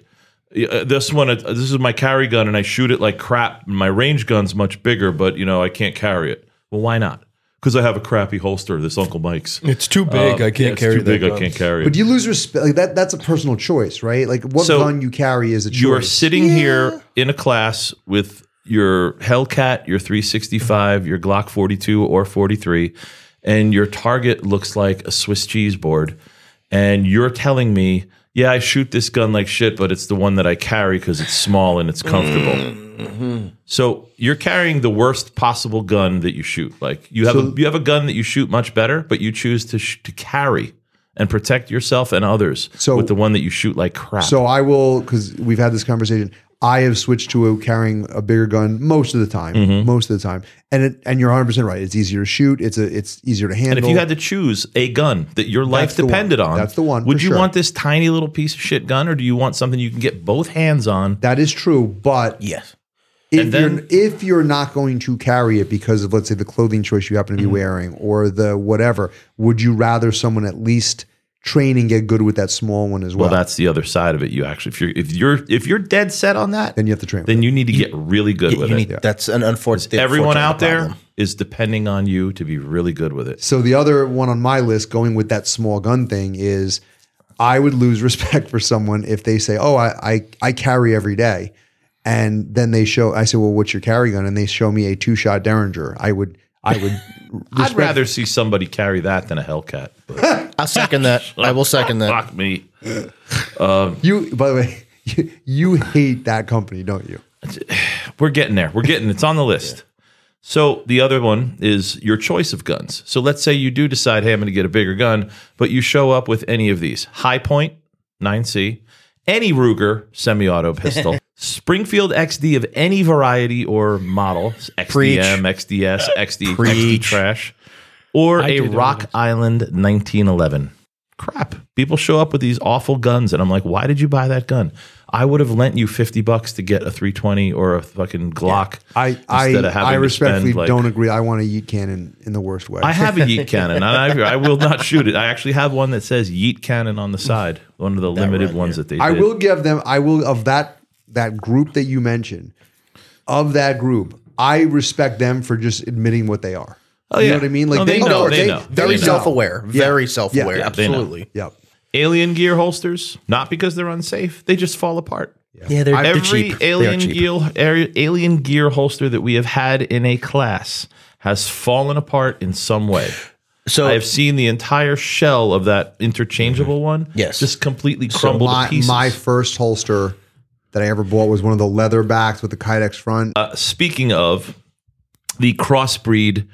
[SPEAKER 6] Uh, This one, uh, this is my carry gun, and I shoot it like crap. My range gun's much bigger, but you know I can't carry it. Well, why not? Because I have a crappy holster. This Uncle Mike's.
[SPEAKER 5] it's too
[SPEAKER 6] Um, yeah, it's too big. I can't carry it.
[SPEAKER 2] But you lose respect. Like that. That's a personal choice, right? Like what
[SPEAKER 6] So,
[SPEAKER 2] gun you carry is a choice.
[SPEAKER 6] You are sitting here in a class with your Hellcat, your 365, your Glock 42 or 43, and your target looks like a Swiss cheese board. And you're telling me, yeah, I shoot this gun like shit, but it's the one that I carry because it's small and it's comfortable. Mm-hmm. So you're carrying the worst possible gun that you shoot. Like you have a, you have a gun that you shoot much better, but you choose to sh- to carry and protect yourself and others
[SPEAKER 2] So-
[SPEAKER 6] with the one that you shoot like crap.
[SPEAKER 2] So I will because we've had this conversation. I have switched to carrying a bigger gun most of the time.
[SPEAKER 6] Mm-hmm.
[SPEAKER 2] Most of the time, and it, and you're 100 percent right. It's easier to shoot. It's a it's easier to handle.
[SPEAKER 6] And if you had to choose a gun that your life
[SPEAKER 2] That's
[SPEAKER 6] depended on,
[SPEAKER 2] That's the one,
[SPEAKER 6] Would you
[SPEAKER 2] sure.
[SPEAKER 6] want this tiny little piece of shit gun, or do you want something you can get both hands on?
[SPEAKER 2] that is true, but
[SPEAKER 5] yes.
[SPEAKER 2] if
[SPEAKER 6] And then-
[SPEAKER 2] you're if you're not going to carry it because of let's say the clothing choice you happen to be
[SPEAKER 6] Mm-hmm.
[SPEAKER 2] wearing or the whatever, would you rather someone at least train and get good with that small one as well?
[SPEAKER 6] Well, that's the other side of it. You actually, if you're if you're if you're dead set on that,
[SPEAKER 2] then you have to train.
[SPEAKER 6] then
[SPEAKER 2] it.
[SPEAKER 6] you need to get really good with
[SPEAKER 5] You
[SPEAKER 6] it.
[SPEAKER 5] need, That's an unfortunate.
[SPEAKER 6] Everyone
[SPEAKER 5] unfortunate
[SPEAKER 6] out there
[SPEAKER 5] problem.
[SPEAKER 6] is depending on you to be really good with it.
[SPEAKER 2] So the other one on my list, going with that small gun thing, is I would lose respect for someone if they say, "Oh, I I, I carry every day," and then they show. I say, "Well, what's your carry gun?" And they show me a two shot Derringer. I would I would.
[SPEAKER 6] I'd rather see somebody carry that than a Hellcat. But
[SPEAKER 5] I'll second that. I will second that.
[SPEAKER 6] fuck me.
[SPEAKER 2] Um, you. By the way, you, you hate that company, don't you?
[SPEAKER 6] We're getting there. We're getting. It's on the list. So the other one is your choice of guns. So let's say you do decide, hey, I'm going to get a bigger gun, but you show up with any of these: Hi-Point 9C, any Ruger semi-auto pistol, Springfield XD of any variety or model,
[SPEAKER 5] Preach.
[SPEAKER 6] XDM, XDS, XD, XD
[SPEAKER 5] Preach.
[SPEAKER 6] trash, or
[SPEAKER 3] I
[SPEAKER 6] a
[SPEAKER 3] did
[SPEAKER 6] Rock. Island 1911. Crap. People show up with these awful guns, and I'm like, why did you buy that gun? I would have lent you 50 bucks to get a 320 or a fucking Glock.
[SPEAKER 2] I I,
[SPEAKER 6] instead of having
[SPEAKER 2] I
[SPEAKER 6] to
[SPEAKER 2] respectfully
[SPEAKER 6] spend, like-
[SPEAKER 2] don't agree. I want a yeet cannon in the worst way.
[SPEAKER 6] I have a Yeet cannon, and I, I will not shoot it. I actually have one that says Yeet cannon on the mm. side, one of the limited ones that they
[SPEAKER 2] I
[SPEAKER 6] did.
[SPEAKER 2] will give them. I will of that that group that you mentioned. Of that group, I respect them for just admitting what they are.
[SPEAKER 6] Oh,
[SPEAKER 2] you
[SPEAKER 6] yeah.
[SPEAKER 2] know what I mean? Like
[SPEAKER 6] No, they
[SPEAKER 2] they,
[SPEAKER 6] know,
[SPEAKER 2] know.
[SPEAKER 6] they
[SPEAKER 2] They,
[SPEAKER 6] know.
[SPEAKER 5] Very
[SPEAKER 6] They
[SPEAKER 5] self-aware. Very self-aware.
[SPEAKER 2] Yeah,
[SPEAKER 6] they.
[SPEAKER 5] Absolutely.
[SPEAKER 2] Yep.
[SPEAKER 6] Alien gear holsters, not because they're unsafe, they just fall apart.
[SPEAKER 5] Yeah, they're, they're
[SPEAKER 6] Every
[SPEAKER 5] cheap. They are
[SPEAKER 6] alien
[SPEAKER 5] cheap.
[SPEAKER 6] gear, er, alien gear holster that we have had in a class has fallen apart in some way.
[SPEAKER 5] So
[SPEAKER 6] I have seen the entire shell of that interchangeable mm-hmm. one,
[SPEAKER 5] Yes.
[SPEAKER 6] just completely crumbled to
[SPEAKER 2] My
[SPEAKER 6] pieces.
[SPEAKER 2] my first holster that I ever bought was one of the leather backs with the Kydex front.
[SPEAKER 6] Uh, speaking of the crossbreed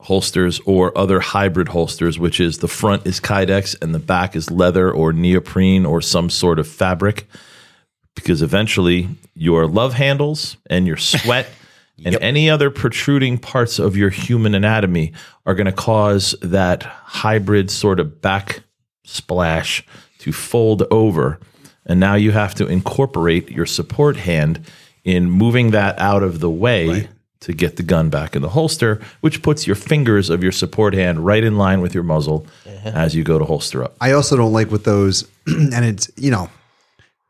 [SPEAKER 6] holsters or other hybrid holsters, which is the front is Kydex and the back is leather or neoprene or some sort of fabric, because eventually your love handles and your sweat and any other protruding parts of your human anatomy are going to cause that hybrid sort of back splash to fold over. And now you have to incorporate your support hand in moving that out of the way to get the gun back in the holster, which puts your fingers of your support hand right in line with your muzzle uh-huh. as you go to holster up.
[SPEAKER 2] I also don't like with those, and it's you know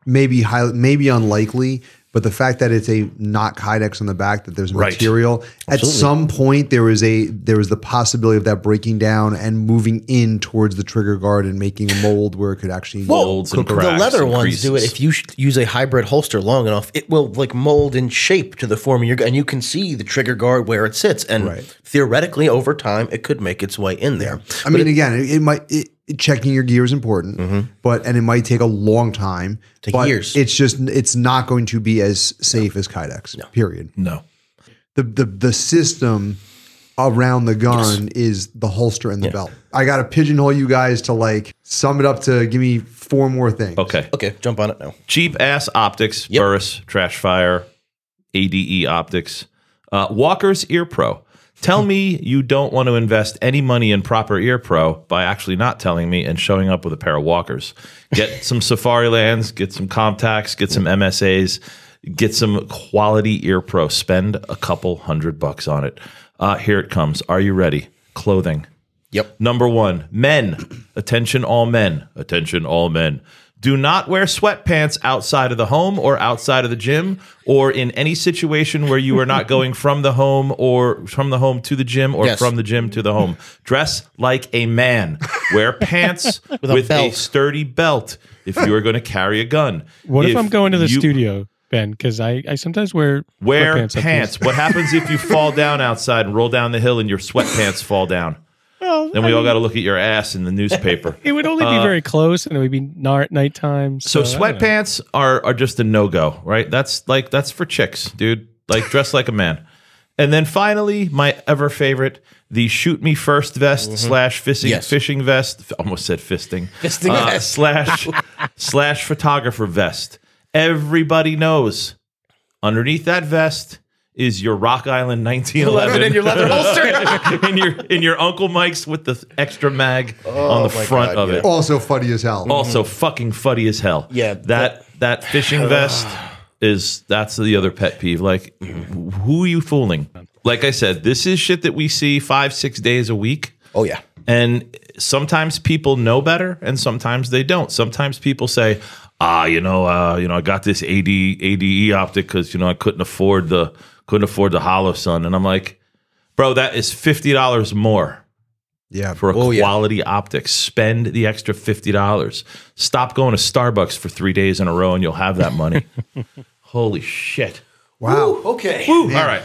[SPEAKER 2] maybe high, maybe unlikely, but the fact that it's a not kydex on the back, that there's
[SPEAKER 6] Right.
[SPEAKER 2] material. At some point, there was a there was the possibility of that breaking down and moving in towards the trigger guard and making a mold where it could actually
[SPEAKER 6] Molds and
[SPEAKER 2] cook
[SPEAKER 5] the leather
[SPEAKER 6] and
[SPEAKER 5] ones do it. If you use a hybrid holster long enough, it will like mold in shape to the form of your gun, and you can see the trigger guard where it sits. And
[SPEAKER 2] Right.
[SPEAKER 5] theoretically, over time, it could make its way in there.
[SPEAKER 2] I mean, again, it, it might it, checking your gear is important, but and it might take a long time.
[SPEAKER 5] Mm-hmm. Take
[SPEAKER 2] but
[SPEAKER 5] years.
[SPEAKER 2] It's just it's not going to be as safe as kydex. Period.
[SPEAKER 6] No.
[SPEAKER 2] the the the system around the gun is the holster and the belt. I got to pigeonhole you guys to like sum it up to give me four more things.
[SPEAKER 6] Okay.
[SPEAKER 5] Okay, jump on it now.
[SPEAKER 6] cheap ass optics,
[SPEAKER 5] Yep.
[SPEAKER 6] Burris, Trash Fire, ADE optics, uh, Walker's Ear Pro. Tell me you don't want to invest any money in proper Ear Pro by actually not telling me and showing up with a pair of Walkers. Get some Safarilands, get some Comtacs, get some MSAs, get some quality Ear Pro. Spend a couple hundred bucks on it. Uh, here it comes. Are you ready? Clothing.
[SPEAKER 5] Yep.
[SPEAKER 6] Number one, men. Attention, all men. Attention, all men. Do not wear sweatpants outside of the home or outside of the gym or in any situation where you are not going from the home or from the home to the gym or
[SPEAKER 5] Yes.
[SPEAKER 6] from the gym to the home. Dress like a man. Wear pants with,
[SPEAKER 5] a
[SPEAKER 6] a, sturdy belt if you are going to carry a gun.
[SPEAKER 3] What if, I'm going to the
[SPEAKER 6] you-
[SPEAKER 3] studio, Ben? Because I, I sometimes wear
[SPEAKER 6] Wear
[SPEAKER 3] sweatpants
[SPEAKER 6] pants. What happens if you fall down outside and roll down the hill and your sweatpants fall down?
[SPEAKER 3] Well,
[SPEAKER 6] Then we all got to look at your ass in the newspaper.
[SPEAKER 3] It would only be very close, and it would be nar- nighttime.
[SPEAKER 6] So
[SPEAKER 3] I don't know.
[SPEAKER 6] sweatpants are are just a no go, right? That's like that's for chicks, dude. Like dress like a man. And then finally, my ever favorite, the shoot me first vest slash fishing
[SPEAKER 5] Yes.
[SPEAKER 6] fishing vest. Almost said fisting.
[SPEAKER 5] Fisting
[SPEAKER 6] Uh,
[SPEAKER 5] vest.
[SPEAKER 6] slash slash photographer vest. Everybody knows underneath that vest is your Rock Island 1911
[SPEAKER 5] in your leather holster.
[SPEAKER 6] in your in your Uncle Mike's with the extra mag on the front
[SPEAKER 5] God,
[SPEAKER 6] of
[SPEAKER 5] yeah.
[SPEAKER 6] it
[SPEAKER 2] Also funny as hell.
[SPEAKER 6] also fucking funny as hell.
[SPEAKER 5] Yeah,
[SPEAKER 6] that that fishing vest is that's the other pet peeve. Like, who are you fooling? Like I said, this is shit that we see five six days a week,
[SPEAKER 5] Oh yeah.
[SPEAKER 6] and sometimes people know better, and sometimes they don't. Sometimes people say, "Ah, you know, uh, you know, I got this AD ADE optic because you know I couldn't afford the couldn't afford the Holosun," and I'm like, "Bro, that is fifty dollars more."
[SPEAKER 2] Yeah.
[SPEAKER 6] for a
[SPEAKER 5] Oh, yeah.
[SPEAKER 6] quality optics. Spend the extra fifty dollars. Stop going to Starbucks for three days in a row, and you'll have that money. Holy shit!
[SPEAKER 2] wow.
[SPEAKER 5] Okay.
[SPEAKER 6] Woo, all right,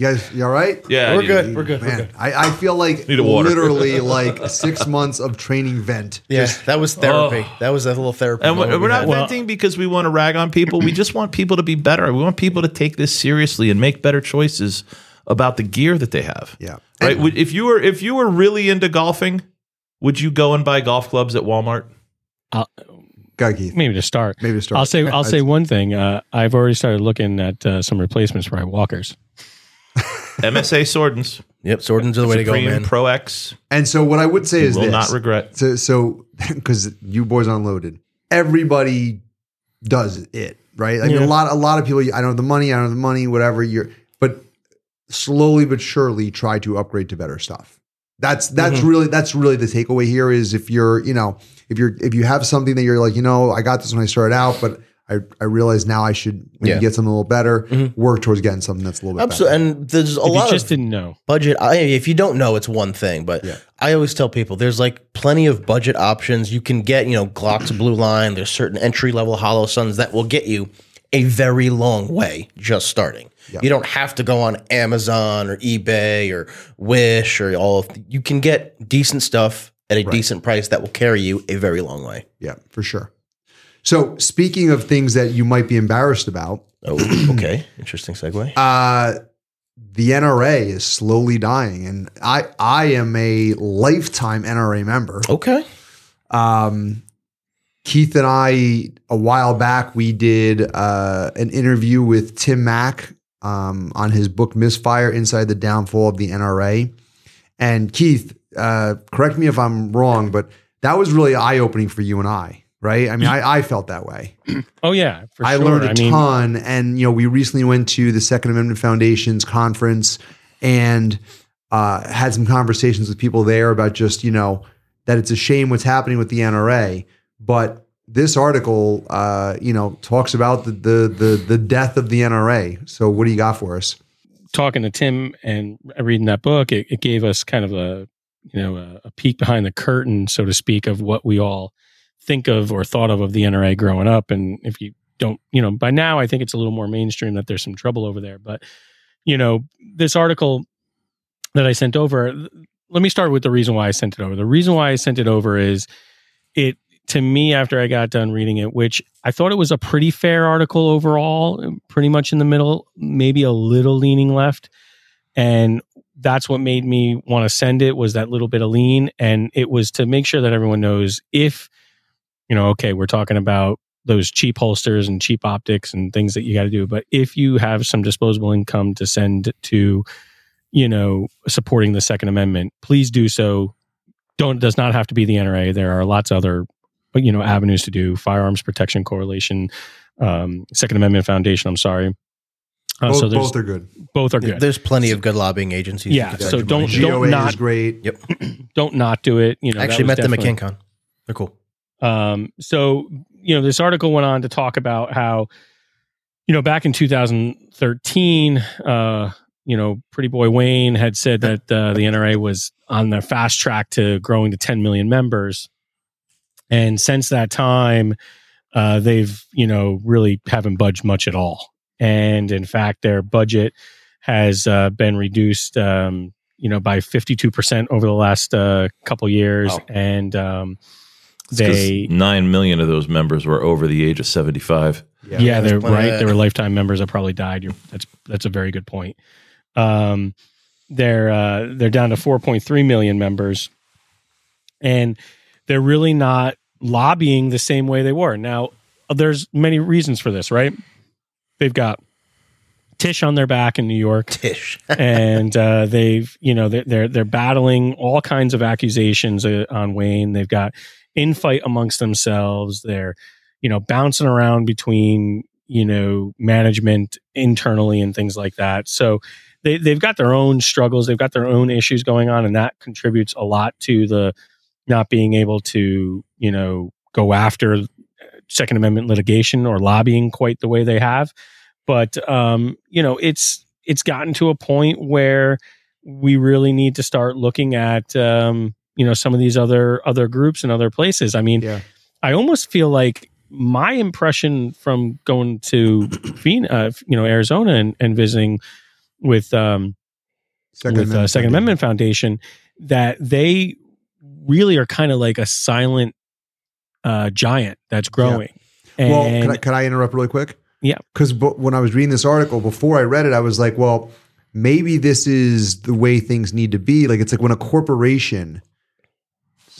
[SPEAKER 2] You guys, you all right?
[SPEAKER 6] yeah,
[SPEAKER 5] We're
[SPEAKER 6] need-
[SPEAKER 5] good. We're good. We're
[SPEAKER 2] Man,
[SPEAKER 5] good.
[SPEAKER 2] I, I feel like
[SPEAKER 6] Need a water.
[SPEAKER 2] literally like six months of training vent.
[SPEAKER 5] Yeah, that was therapy. That was a little therapy.
[SPEAKER 6] And we're,
[SPEAKER 5] we
[SPEAKER 6] we're not
[SPEAKER 5] had.
[SPEAKER 6] venting because we want to rag on people. We just want people to be better. We want people to take this seriously and make better choices about the gear that they have.
[SPEAKER 2] Yeah.
[SPEAKER 6] Right. Would- if you were if you were really into golfing, would you go and buy golf clubs at Walmart?
[SPEAKER 2] Go, Keith.
[SPEAKER 3] maybe to start.
[SPEAKER 2] Maybe to start.
[SPEAKER 3] I'll say I'll say one thing. Uh, I've already started looking at uh, some replacements for my walkers.
[SPEAKER 6] MSA Sordins,
[SPEAKER 5] Yep, Sordins are the way to go,
[SPEAKER 6] Supreme
[SPEAKER 5] man.
[SPEAKER 6] Pro X.
[SPEAKER 2] And so what I would say is
[SPEAKER 6] Will
[SPEAKER 2] this.
[SPEAKER 6] not regret.
[SPEAKER 2] So, so because you boys unloaded, everybody does it, right? I mean,
[SPEAKER 3] Yeah.
[SPEAKER 2] a lot, a lot of people. I don't have the money. I don't have the money. Whatever. You're, but slowly but surely try to upgrade to better stuff. That's that's
[SPEAKER 5] Mm-hmm.
[SPEAKER 2] really that's really the takeaway here. Is if you're, you know, if you're if you have something that you're like, you know, I got this when I started out, but I I realize now I should maybe
[SPEAKER 5] Yeah. Mm-hmm.
[SPEAKER 2] get something a little better. Work towards getting something that's a little bit
[SPEAKER 5] Absolutely.
[SPEAKER 2] better.
[SPEAKER 5] And there's a
[SPEAKER 3] If you just
[SPEAKER 5] of
[SPEAKER 3] didn't know,
[SPEAKER 5] budget. I, if you don't know, it's one thing, but
[SPEAKER 2] Yeah.
[SPEAKER 5] I always tell people there's like plenty of budget options. You can get, you know, Glock's Blue Line. There's certain entry level Holosuns that will get you a very long way just starting. You don't have to go on Amazon or eBay or Wish or all. Of, you can get decent stuff at a decent price that will carry you a very long way.
[SPEAKER 2] Yeah, for sure. So speaking of things that you might be embarrassed about,
[SPEAKER 5] Oh, okay. Interesting segue.
[SPEAKER 2] uh, the NRA is slowly dying, and I I am a lifetime NRA member.
[SPEAKER 5] Okay.
[SPEAKER 2] Um, Keith and I a while back we did uh, an interview with Tim Mak um, on his book Misfire: Inside the Downfall of the NRA. And Keith, uh, correct me if I'm wrong, but that was really eye opening for you and I right? I mean, I, I felt that way.
[SPEAKER 3] Oh yeah, for
[SPEAKER 2] I
[SPEAKER 3] sure.
[SPEAKER 2] learned a
[SPEAKER 3] I mean,
[SPEAKER 2] ton, and you know, we recently went to the Second Amendment Foundation's conference and uh, had some conversations with people there about just you know that it's a shame what's happening with the NRA, but this article, uh, you know, talks about the, the the the death of the NRA. So, what do you got for us?
[SPEAKER 3] talking to Tim and reading that book, it, it gave us kind of a you know a, a peek behind the curtain, so to speak, of what we all think of or thought of of the NRA growing up. And if you don't, you know, by now I think it's a little more mainstream that there's some trouble over there. But you know, this article that I sent over. Let me start with the reason why I sent it over. The reason why I sent it over is it to me after I got done reading it, which I thought it was a pretty fair article overall, pretty much in the middle, maybe a little leaning left. And that's what made me want to send it was that little bit of lean. And it was to make sure that everyone knows if, you know, okay, we're talking about those cheap holsters and cheap optics and things that you got to do. But if you have some disposable income to send to, you know, supporting the Second Amendment, please do so. Don't does not have to be the NRA. There are lots of other, you know, avenues to do. Firearms Protection correlation, um, Second Amendment Foundation. I'm sorry. Uh,
[SPEAKER 2] both,
[SPEAKER 3] so
[SPEAKER 2] both are good.
[SPEAKER 3] both are good.
[SPEAKER 5] There's plenty of good lobbying agencies.
[SPEAKER 3] Yeah, so don't- don't
[SPEAKER 2] GOA
[SPEAKER 3] not-
[SPEAKER 2] is great.
[SPEAKER 5] Yep.
[SPEAKER 3] Don't not do it. You know,
[SPEAKER 5] I actually met them at
[SPEAKER 3] definitely-
[SPEAKER 5] KinCon. They're cool.
[SPEAKER 3] Um, so you know, this article went on to talk about how, you know, back in 2013, uh, you know, Pretty Boy Wayne had said that uh, the NRA was on the fast track to growing to 10 million members, and since that time, uh, they've you know really haven't budged much at all. And in fact, their budget has uh, been reduced, um, you know, by 52 percent over the last uh, couple years,
[SPEAKER 5] Wow.
[SPEAKER 3] and um, they
[SPEAKER 6] nine million of those members were over the age of seventy-five.
[SPEAKER 3] yeah, they're
[SPEAKER 5] there's plenty of
[SPEAKER 3] right. They were lifetime members that probably died. You're, that's that's a very good point. Um, they're uh, they're down to 4.3 million members, and they're really not lobbying the same way they were. Now, there's many reasons for this, right? They've got Tish on their back in New York
[SPEAKER 5] Tish.
[SPEAKER 3] and uh, they've you know they're, they're they're battling all kinds of accusations uh, on Wayne. They've got infight amongst themselves. They're you know bouncing around between you know management internally and things like that. So they they've got their own struggles. They've got their own issues going on, and that contributes a lot to the not being able to you know go after Second Amendment litigation or lobbying quite the way they have but um, you know it's it's gotten to a point where we really need to start looking at um, you know some of these other other groups and other places. I mean,
[SPEAKER 2] Yeah.
[SPEAKER 3] I almost feel like my impression from going to Phoenix, uh, you know Arizona and, and visiting with um, with uh, Second Amendment Foundation that they really are kind of like a silent uh, giant that's growing.
[SPEAKER 2] Well,
[SPEAKER 3] And
[SPEAKER 2] can I, can I interrupt really quick?
[SPEAKER 3] Yeah.
[SPEAKER 2] Because when I was reading this article, before I read it, I was like, well, maybe this is the way things need to be. Like, it's like when a corporation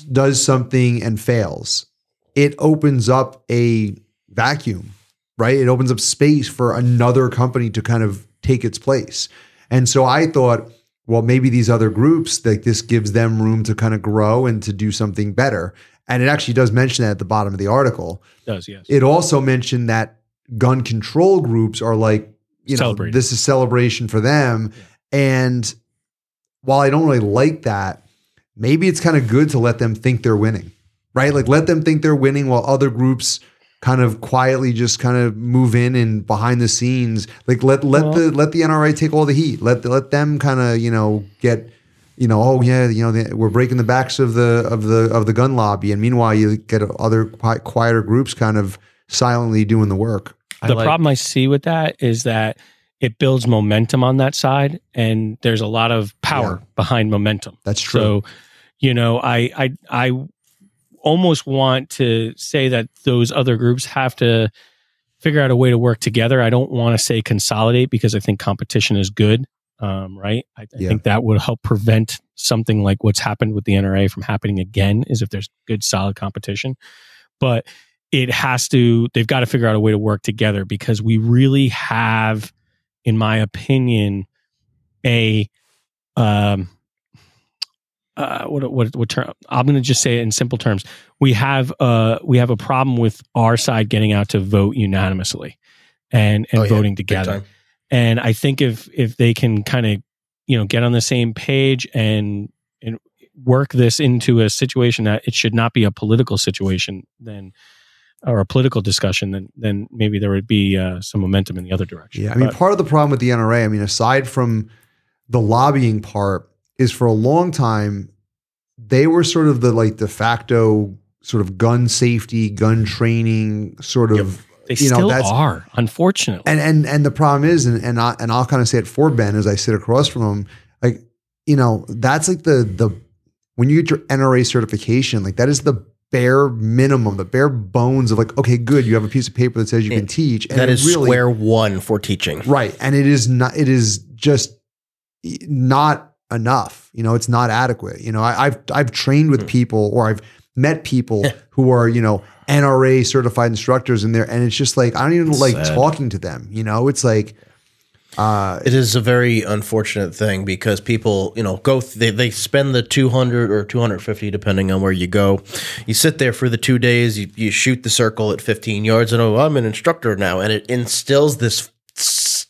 [SPEAKER 2] does something and fails, it opens up a vacuum, right? It opens up space for another company to kind of take its place. And so I thought, well, maybe these other groups, like this gives them room to kind of grow and to do something better. And it actually does mention that at the bottom of the article.
[SPEAKER 3] does yes.
[SPEAKER 2] It also mentioned that gun control groups are like, you know, this is celebration for them. And while I don't really like that, maybe it's kind of good to let them think they're winning, right? Like let them think they're winning while other groups kind of quietly just kind of move in and behind the scenes. Like let let
[SPEAKER 3] Well-
[SPEAKER 2] the let the NRA take all the heat. Let let them kind of you know get. You know, oh yeah, you know the, we're breaking the backs of the of the of the gun lobby, and meanwhile you get other quieter groups kind of silently doing the work.
[SPEAKER 6] I
[SPEAKER 3] the
[SPEAKER 6] like-
[SPEAKER 3] problem I see with that is that it builds momentum on that side, and there's a lot of power behind momentum.
[SPEAKER 2] That's true.
[SPEAKER 3] So, you know, I I I almost want to say that those other groups have to figure out a way to work together. I don't want to say consolidate because I think competition is good. Um, right. I, I
[SPEAKER 2] Yeah.
[SPEAKER 3] think that would help prevent something like what's happened with the NRA from happening again. Is if there's good, solid competition, but it has to. They've got to figure out a way to work together because we really have, in my opinion, a um, uh, what what what term? I'm going to just say it in simple terms. We have uh we have a problem with our side getting out to vote unanimously, and and
[SPEAKER 5] Oh, yeah,
[SPEAKER 3] voting together. And I think if if they can kind of you know get on the same page and and work this into a situation that it should not be a political situation, then or a political discussion, then then maybe there would be uh, some momentum in the other direction.
[SPEAKER 2] Yeah, I mean,
[SPEAKER 3] But-
[SPEAKER 2] part of the problem with the NRA, I mean, aside from the lobbying part, is for a long time they were sort of the like de facto sort of gun safety, gun training sort of.
[SPEAKER 3] they
[SPEAKER 2] you know,
[SPEAKER 3] still
[SPEAKER 2] that's-
[SPEAKER 3] are, unfortunately.
[SPEAKER 2] And and and the problem is, and and I and I'll kind of say it for Ben as I sit across from him, like you know, that's like the the when you get your NRA certification, like that is the bare minimum, the bare bones of like, okay, good, you have a piece of paper that says you can teach, and
[SPEAKER 5] that
[SPEAKER 2] it
[SPEAKER 5] is
[SPEAKER 2] really,
[SPEAKER 5] square one for teaching.
[SPEAKER 2] Right. And it is not, it is just not enough. You know, it's not adequate. You know, I, I've, I've trained
[SPEAKER 5] Hmm.
[SPEAKER 2] with people or I've met people who are, you know, NRA certified instructors in there. And it's just like, I don't even like
[SPEAKER 6] Sad.
[SPEAKER 2] talking to them. You know, it's like, uh,
[SPEAKER 5] It is a very unfortunate thing because people, you know, go th- they they spend the 200 or 250 depending on where you go. You sit there for the 2 days, you, you shoot the circle at 15 yards and oh, I'm an instructor now and it instills this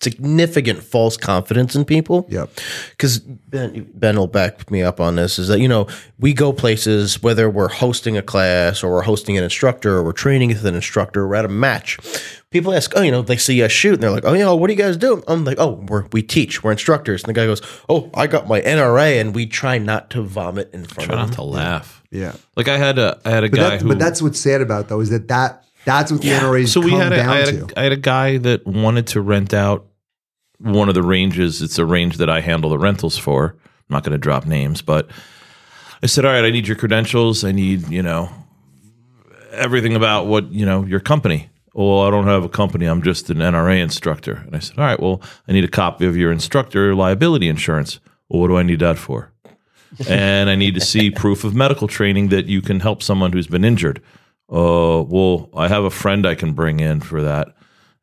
[SPEAKER 5] significant false confidence in people.
[SPEAKER 2] Yep.
[SPEAKER 5] Because ben, ben will back me up on this is that, you know, we go places, whether we're hosting a class or we're hosting an instructor or we're training with an instructor or we're at a match. People ask, oh, you know, they see us shoot and they're like, oh, you know, what do you guys do? I'm like, oh, we're, we teach, we're instructors. And the guy goes, oh, I got my NRA. And we try not to vomit in front
[SPEAKER 6] Try
[SPEAKER 5] of
[SPEAKER 6] not
[SPEAKER 5] them.
[SPEAKER 6] to laugh.
[SPEAKER 2] yeah.
[SPEAKER 6] Like I had a I had a
[SPEAKER 2] But,
[SPEAKER 6] guy
[SPEAKER 2] that,
[SPEAKER 6] who
[SPEAKER 2] but that's what's sad about it, though, is that, that that's what the NRA
[SPEAKER 6] so we
[SPEAKER 2] come
[SPEAKER 6] had a,
[SPEAKER 2] down
[SPEAKER 6] I had
[SPEAKER 2] to.
[SPEAKER 6] a, I had a guy that wanted to rent out one of the ranges. It's a range that I handle the rentals for. I'm not going to drop names, but I said, "All right, I need your credentials. I need you know everything about what you know your company." Well, I don't have a company. I'm just an NRA instructor. And I said, "All right, well, I need a copy of your instructor liability insurance." Well, what do I need that for? and I need to see proof of medical training that you can help someone who's been injured. Uh, well, I have a friend I can bring in for that.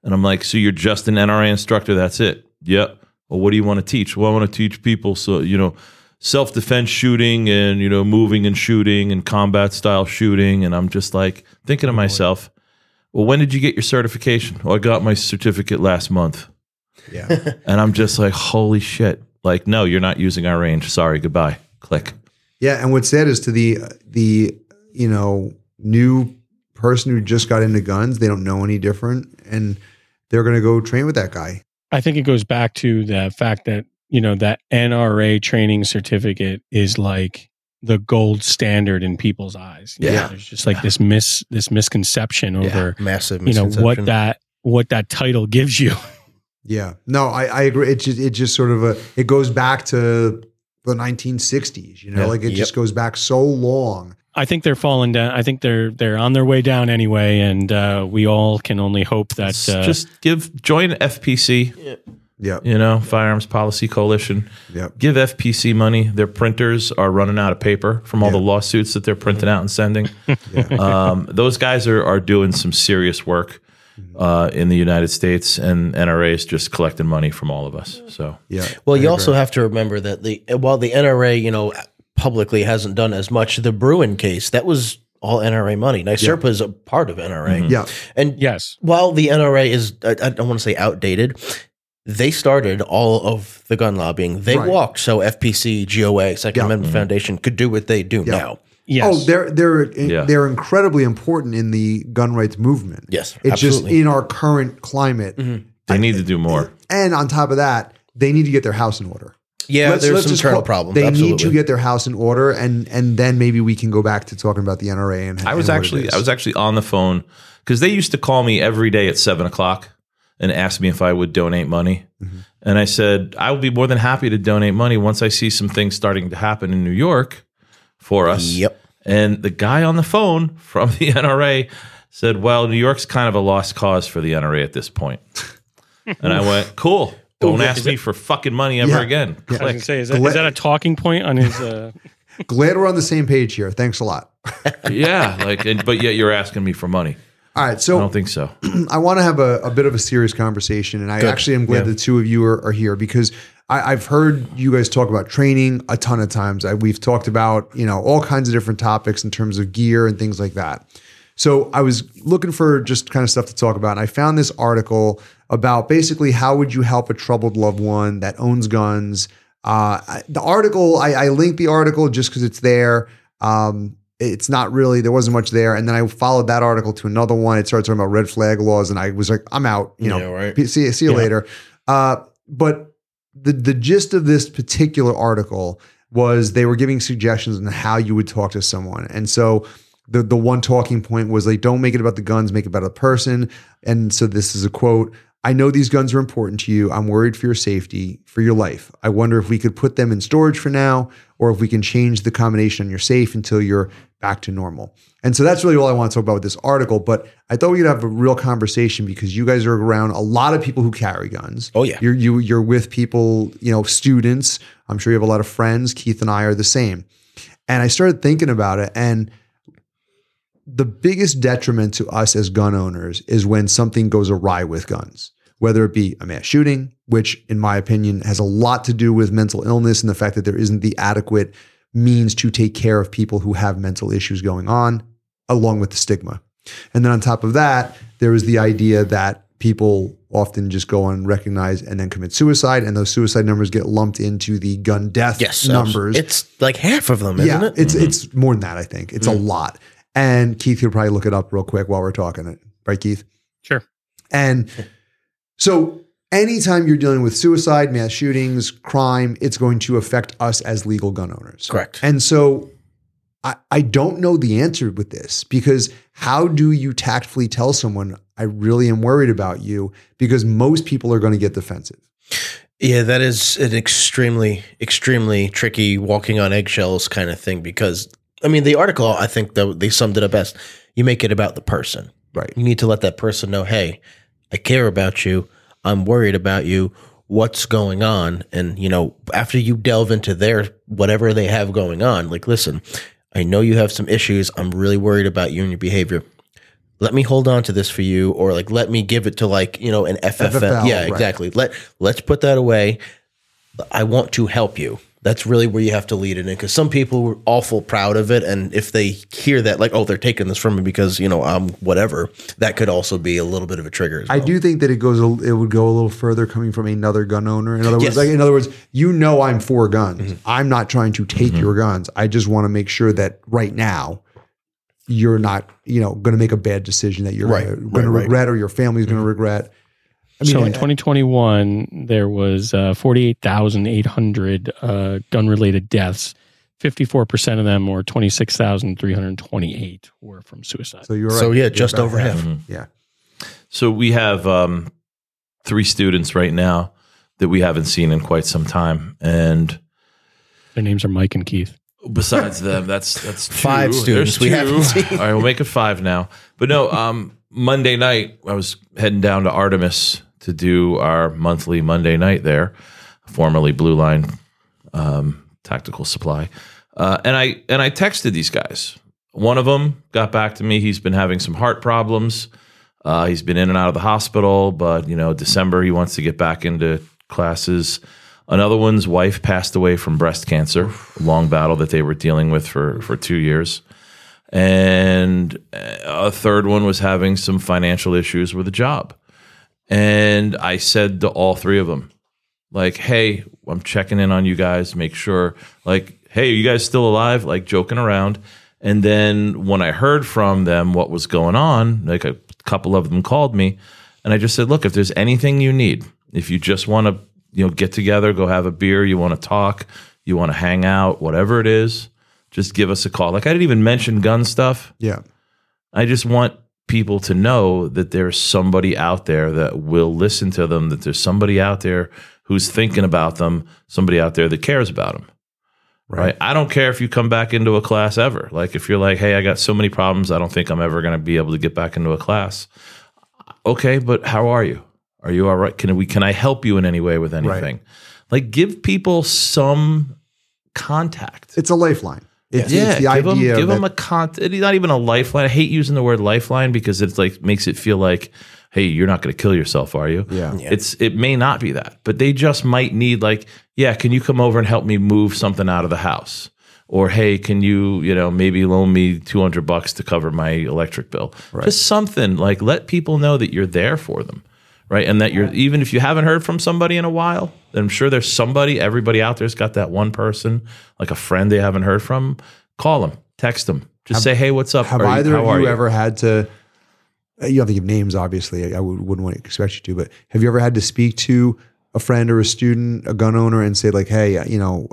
[SPEAKER 6] And I'm like, so you're just an NRA instructor? That's it? Yep. Well, what do you want to teach? Well, I want to teach people so you know, self defense shooting and you know, moving and shooting and combat style shooting. And I'm just like thinking to myself, well, when did you get your certification? Well, I got my certificate last month.
[SPEAKER 2] yeah.
[SPEAKER 6] And I'm just like, holy shit! Like, no, you're not using our range. Sorry, goodbye. Click.
[SPEAKER 2] Yeah, and what's sad is to the the you know new person who just got into guns, they don't know any different, and they're going to go train with that guy.
[SPEAKER 3] I think it goes back to the fact that, you know, that NRA training certificate is like the gold standard in people's eyes. You know,
[SPEAKER 6] Yeah.
[SPEAKER 3] there's just like this mis this misconception over,
[SPEAKER 5] Massive
[SPEAKER 3] you know, what that what that title gives you.
[SPEAKER 2] Yeah, no, I, I agree. It just it just sort of a it goes back to the 1960s. You know,
[SPEAKER 6] Yeah.
[SPEAKER 2] like it
[SPEAKER 5] Yep.
[SPEAKER 2] just goes back so long.
[SPEAKER 3] I think they're falling down. I think they're they're on their way down anyway, and uh, we all can only hope that uh,
[SPEAKER 6] just give join FPC.
[SPEAKER 2] Yep,
[SPEAKER 6] You know, Firearms Policy Coalition.
[SPEAKER 2] yep.
[SPEAKER 6] Give FPC money. Their printers are running out of paper from all
[SPEAKER 2] Yeah.
[SPEAKER 6] the lawsuits that they're printing out and sending. um, those guys are are doing some serious work uh, in the United States, and NRA is just collecting money from all of us. So
[SPEAKER 2] Yeah.
[SPEAKER 5] Well,
[SPEAKER 2] I
[SPEAKER 5] you
[SPEAKER 2] agree.
[SPEAKER 5] also have to remember that the while the NRA, you know, publicly hasn't done as much, the Bruen case that was all NRA money. NYSRPA is a part of NRA, mm-hmm.
[SPEAKER 2] yeah,
[SPEAKER 5] and
[SPEAKER 3] yes,
[SPEAKER 5] while the NRA is, I, I don't want to say outdated. They started all of the gun lobbying. They
[SPEAKER 2] Right.
[SPEAKER 5] walked so FPC, GOA, Second
[SPEAKER 2] Yeah.
[SPEAKER 5] Amendment mm-hmm. Foundation could do what they do
[SPEAKER 2] Yeah.
[SPEAKER 5] now.
[SPEAKER 3] yes.
[SPEAKER 2] Oh, they're they're
[SPEAKER 6] Yeah.
[SPEAKER 2] they're incredibly important in the gun rights movement.
[SPEAKER 5] Yes,
[SPEAKER 2] it's
[SPEAKER 5] absolutely.
[SPEAKER 2] just in our current climate, mm-hmm.
[SPEAKER 6] they need to do more.
[SPEAKER 2] and on top of that, they need to get their house in order.
[SPEAKER 5] Yeah,
[SPEAKER 2] Let's-
[SPEAKER 5] there's
[SPEAKER 2] let's
[SPEAKER 5] some
[SPEAKER 2] just
[SPEAKER 5] internal
[SPEAKER 2] call-
[SPEAKER 5] problems.
[SPEAKER 2] They
[SPEAKER 5] absolutely.
[SPEAKER 2] need to get their house in order, and and then maybe we can go back to talking about the NRA. And
[SPEAKER 6] I was
[SPEAKER 2] and
[SPEAKER 6] actually. I was actually on the phone because they used to call me every day at seven o'clock and ask me if I would donate money.
[SPEAKER 2] Mm-hmm.
[SPEAKER 6] And I said I would be more than happy to donate money once I see some things starting to happen in New York for us.
[SPEAKER 5] Yep.
[SPEAKER 6] And the guy on the phone from the NRA said, "Well, New York's kind of a lost cause for the NRA at this point." and I went, "Cool. Don't ask me for fucking money ever
[SPEAKER 2] Yeah.
[SPEAKER 6] again."
[SPEAKER 3] I was gonna say, is that,
[SPEAKER 2] Gla-
[SPEAKER 3] is that a talking point on his? Uh,
[SPEAKER 2] glad we're on the same page here. Thanks a lot.
[SPEAKER 6] yeah, like, and, but yet you're asking me for money.
[SPEAKER 2] All right, so I
[SPEAKER 6] don't think so.
[SPEAKER 2] I want to have a, a bit of a serious conversation, and I
[SPEAKER 5] Good.
[SPEAKER 2] actually am glad
[SPEAKER 5] Yeah.
[SPEAKER 2] the two of you are, are here because I, I've heard you guys talk about training a ton of times. I, we've talked about you know all kinds of different topics in terms of gear and things like that. So I was looking for just kind of stuff to talk about, and I found this article about basically how would you help a troubled loved one that owns guns. Uh, the article I, I linked the article just because it's there. Um, it's not really there wasn't much there, and then I followed that article to another one. It started talking about red flag laws, and I was like, I'm out. You know,
[SPEAKER 5] Yeah, right.
[SPEAKER 2] See see you
[SPEAKER 5] Yeah.
[SPEAKER 2] later. Uh, but the the gist of this particular article was they were giving suggestions on how you would talk to someone, and so the the one talking point was like, don't make it about the guns, make it about the person. And so this is a quote. I know these guns are important to you. I'm worried for your safety, for your life. I wonder if we could put them in storage for now, or if we can change the combination on your safe until you're back to normal. And so that's really all I want to talk about with this article. But I thought we could have a real conversation because you guys are around a lot of people who carry guns.
[SPEAKER 5] Oh, yeah.
[SPEAKER 2] You're you you're with people, you know, students. I'm sure you have a lot of friends. Keith and I are the same. And I started thinking about it and the biggest detriment to us as gun owners is when something goes awry with guns, whether it be a mass shooting, which, in my opinion, has a lot to do with mental illness and the fact that there isn't the adequate means to take care of people who have mental issues going on, along with the stigma. And then on top of that, there is the idea that people often just go unrecognized and then commit suicide, and those suicide numbers get lumped into the gun death
[SPEAKER 5] Yes,
[SPEAKER 2] numbers.
[SPEAKER 5] It's like half of them, isn't it? Mm-hmm.
[SPEAKER 2] it's it's more than that. I think it's a lot. And Keith could probably look it up real quick while we're talking it, right, Keith?
[SPEAKER 3] Sure.
[SPEAKER 2] And so, anytime you're dealing with suicide, mass shootings, crime, it's going to affect us as legal gun owners.
[SPEAKER 5] Correct.
[SPEAKER 2] And so, I, I don't know the answer with this because how do you tactfully tell someone, I really am worried about you? Because most people are going to get defensive.
[SPEAKER 5] Yeah, that is an extremely, extremely tricky walking on eggshells kind of thing because, I mean, the article, I think that they summed it up best. You make it about the person.
[SPEAKER 2] Right.
[SPEAKER 5] You need to let that person know, hey, I care about you. I'm worried about you. What's going on? And, you know, after you delve into their whatever they have going on, like, listen, I know you have some issues. I'm really worried about you and your behavior. Let me hold on to this for you, or like let me give it to like, you know, an FFL.
[SPEAKER 2] FFL,
[SPEAKER 5] yeah,
[SPEAKER 2] right.
[SPEAKER 5] exactly. Let let's put that away. I want to help you. That's really where you have to lead it in because some people were awful proud of it, and if they hear that, like, oh, they're taking this from me because you know I'm whatever, that could also be a little bit of a trigger. As
[SPEAKER 2] I do think that it goes. a- It would go a little further coming from another gun owner. In other words,
[SPEAKER 5] Yes. Mm-hmm.
[SPEAKER 2] like in other words, you know, I'm for guns. I'm not trying to take your guns. I just want to make sure that right now, you're not, you know, going to make a bad decision that you're
[SPEAKER 5] Right,
[SPEAKER 2] going
[SPEAKER 5] right,
[SPEAKER 2] to
[SPEAKER 5] right. Mm-hmm.
[SPEAKER 2] regret or your family's going to regret. I mean,
[SPEAKER 3] so in 2021, there was uh, 48,800 uh, gun-related deaths. 54% of them, or 26,328, were from suicide.
[SPEAKER 2] so you're right.
[SPEAKER 5] So yeah,
[SPEAKER 2] You're
[SPEAKER 5] just over half.
[SPEAKER 2] Yeah.
[SPEAKER 6] So we have um, three students right now that we haven't seen in quite some time, and
[SPEAKER 3] Their names are Mike and Keith.
[SPEAKER 6] besides them, that's that's two.
[SPEAKER 5] Five students
[SPEAKER 6] There's
[SPEAKER 5] we haven't seen.
[SPEAKER 6] All right, we'll make it five now. But no, um, Monday night I was heading down to Artemis to do our monthly Monday night there, formerly Blue Line um, Tactical Supply, uh, and I and I texted these guys. One of them got back to me. He's been having some heart problems. Uh, he's been in and out of the hospital, but you know, December he wants to get back into classes. Another one's wife passed away from breast cancer, a long battle that they were dealing with for for two years. And uh, a third one was having some financial issues with a job. And I said to all three of them, like, hey, I'm checking in on you guys, make sure, like, hey, are you guys still alive? Like, joking around. And then when I heard from them what was going on, like a couple of them called me, and I just said, look, if there's anything you need, if you just want to, you know, get together, go have a beer, you want to talk, you want to hang out, whatever it is, just give us a call. Like, I didn't even mention gun stuff.
[SPEAKER 2] Yeah.
[SPEAKER 6] I just want people to know that there's somebody out there that will listen to them, that there's somebody out there who's thinking about them, somebody out there that cares about them. Right. I don't care if you come back into a class ever. Like if you're like, hey, I got so many problems, I don't think I'm ever going to be able to get back into a class. Okay, but how are you? Are you all right? Can we can I help you in any way with anything? Like give people some contact.
[SPEAKER 2] It's a lifeline. It's,
[SPEAKER 6] yeah,
[SPEAKER 2] it's the
[SPEAKER 6] give
[SPEAKER 2] idea
[SPEAKER 6] them, give
[SPEAKER 2] that-
[SPEAKER 6] them a con. It's not even a lifeline. I hate using the word lifeline because it's like makes it feel like, hey, you're not going to kill yourself, are you?
[SPEAKER 2] Yeah.
[SPEAKER 6] It's it may not be that, but they just might need like, yeah, can you come over and help me move something out of the house? Or hey, can you you know maybe loan me two hundred bucks to cover my electric bill? Right. Just something like let people know that you're there for them, right? And that you're even if you haven't heard from somebody in a while, then I'm sure there's somebody. Everybody out there's got that one person, like a friend they haven't heard from. Call them, text them, just say, hey, what's up?
[SPEAKER 2] Have
[SPEAKER 6] Are you-
[SPEAKER 2] either
[SPEAKER 6] how
[SPEAKER 2] of
[SPEAKER 6] are
[SPEAKER 2] you, ever had to? You don't have to give names, obviously. I would, wouldn't want to expect you to, but have you ever had to speak to a friend or a student, a gun owner, and say like, "Hey, you know,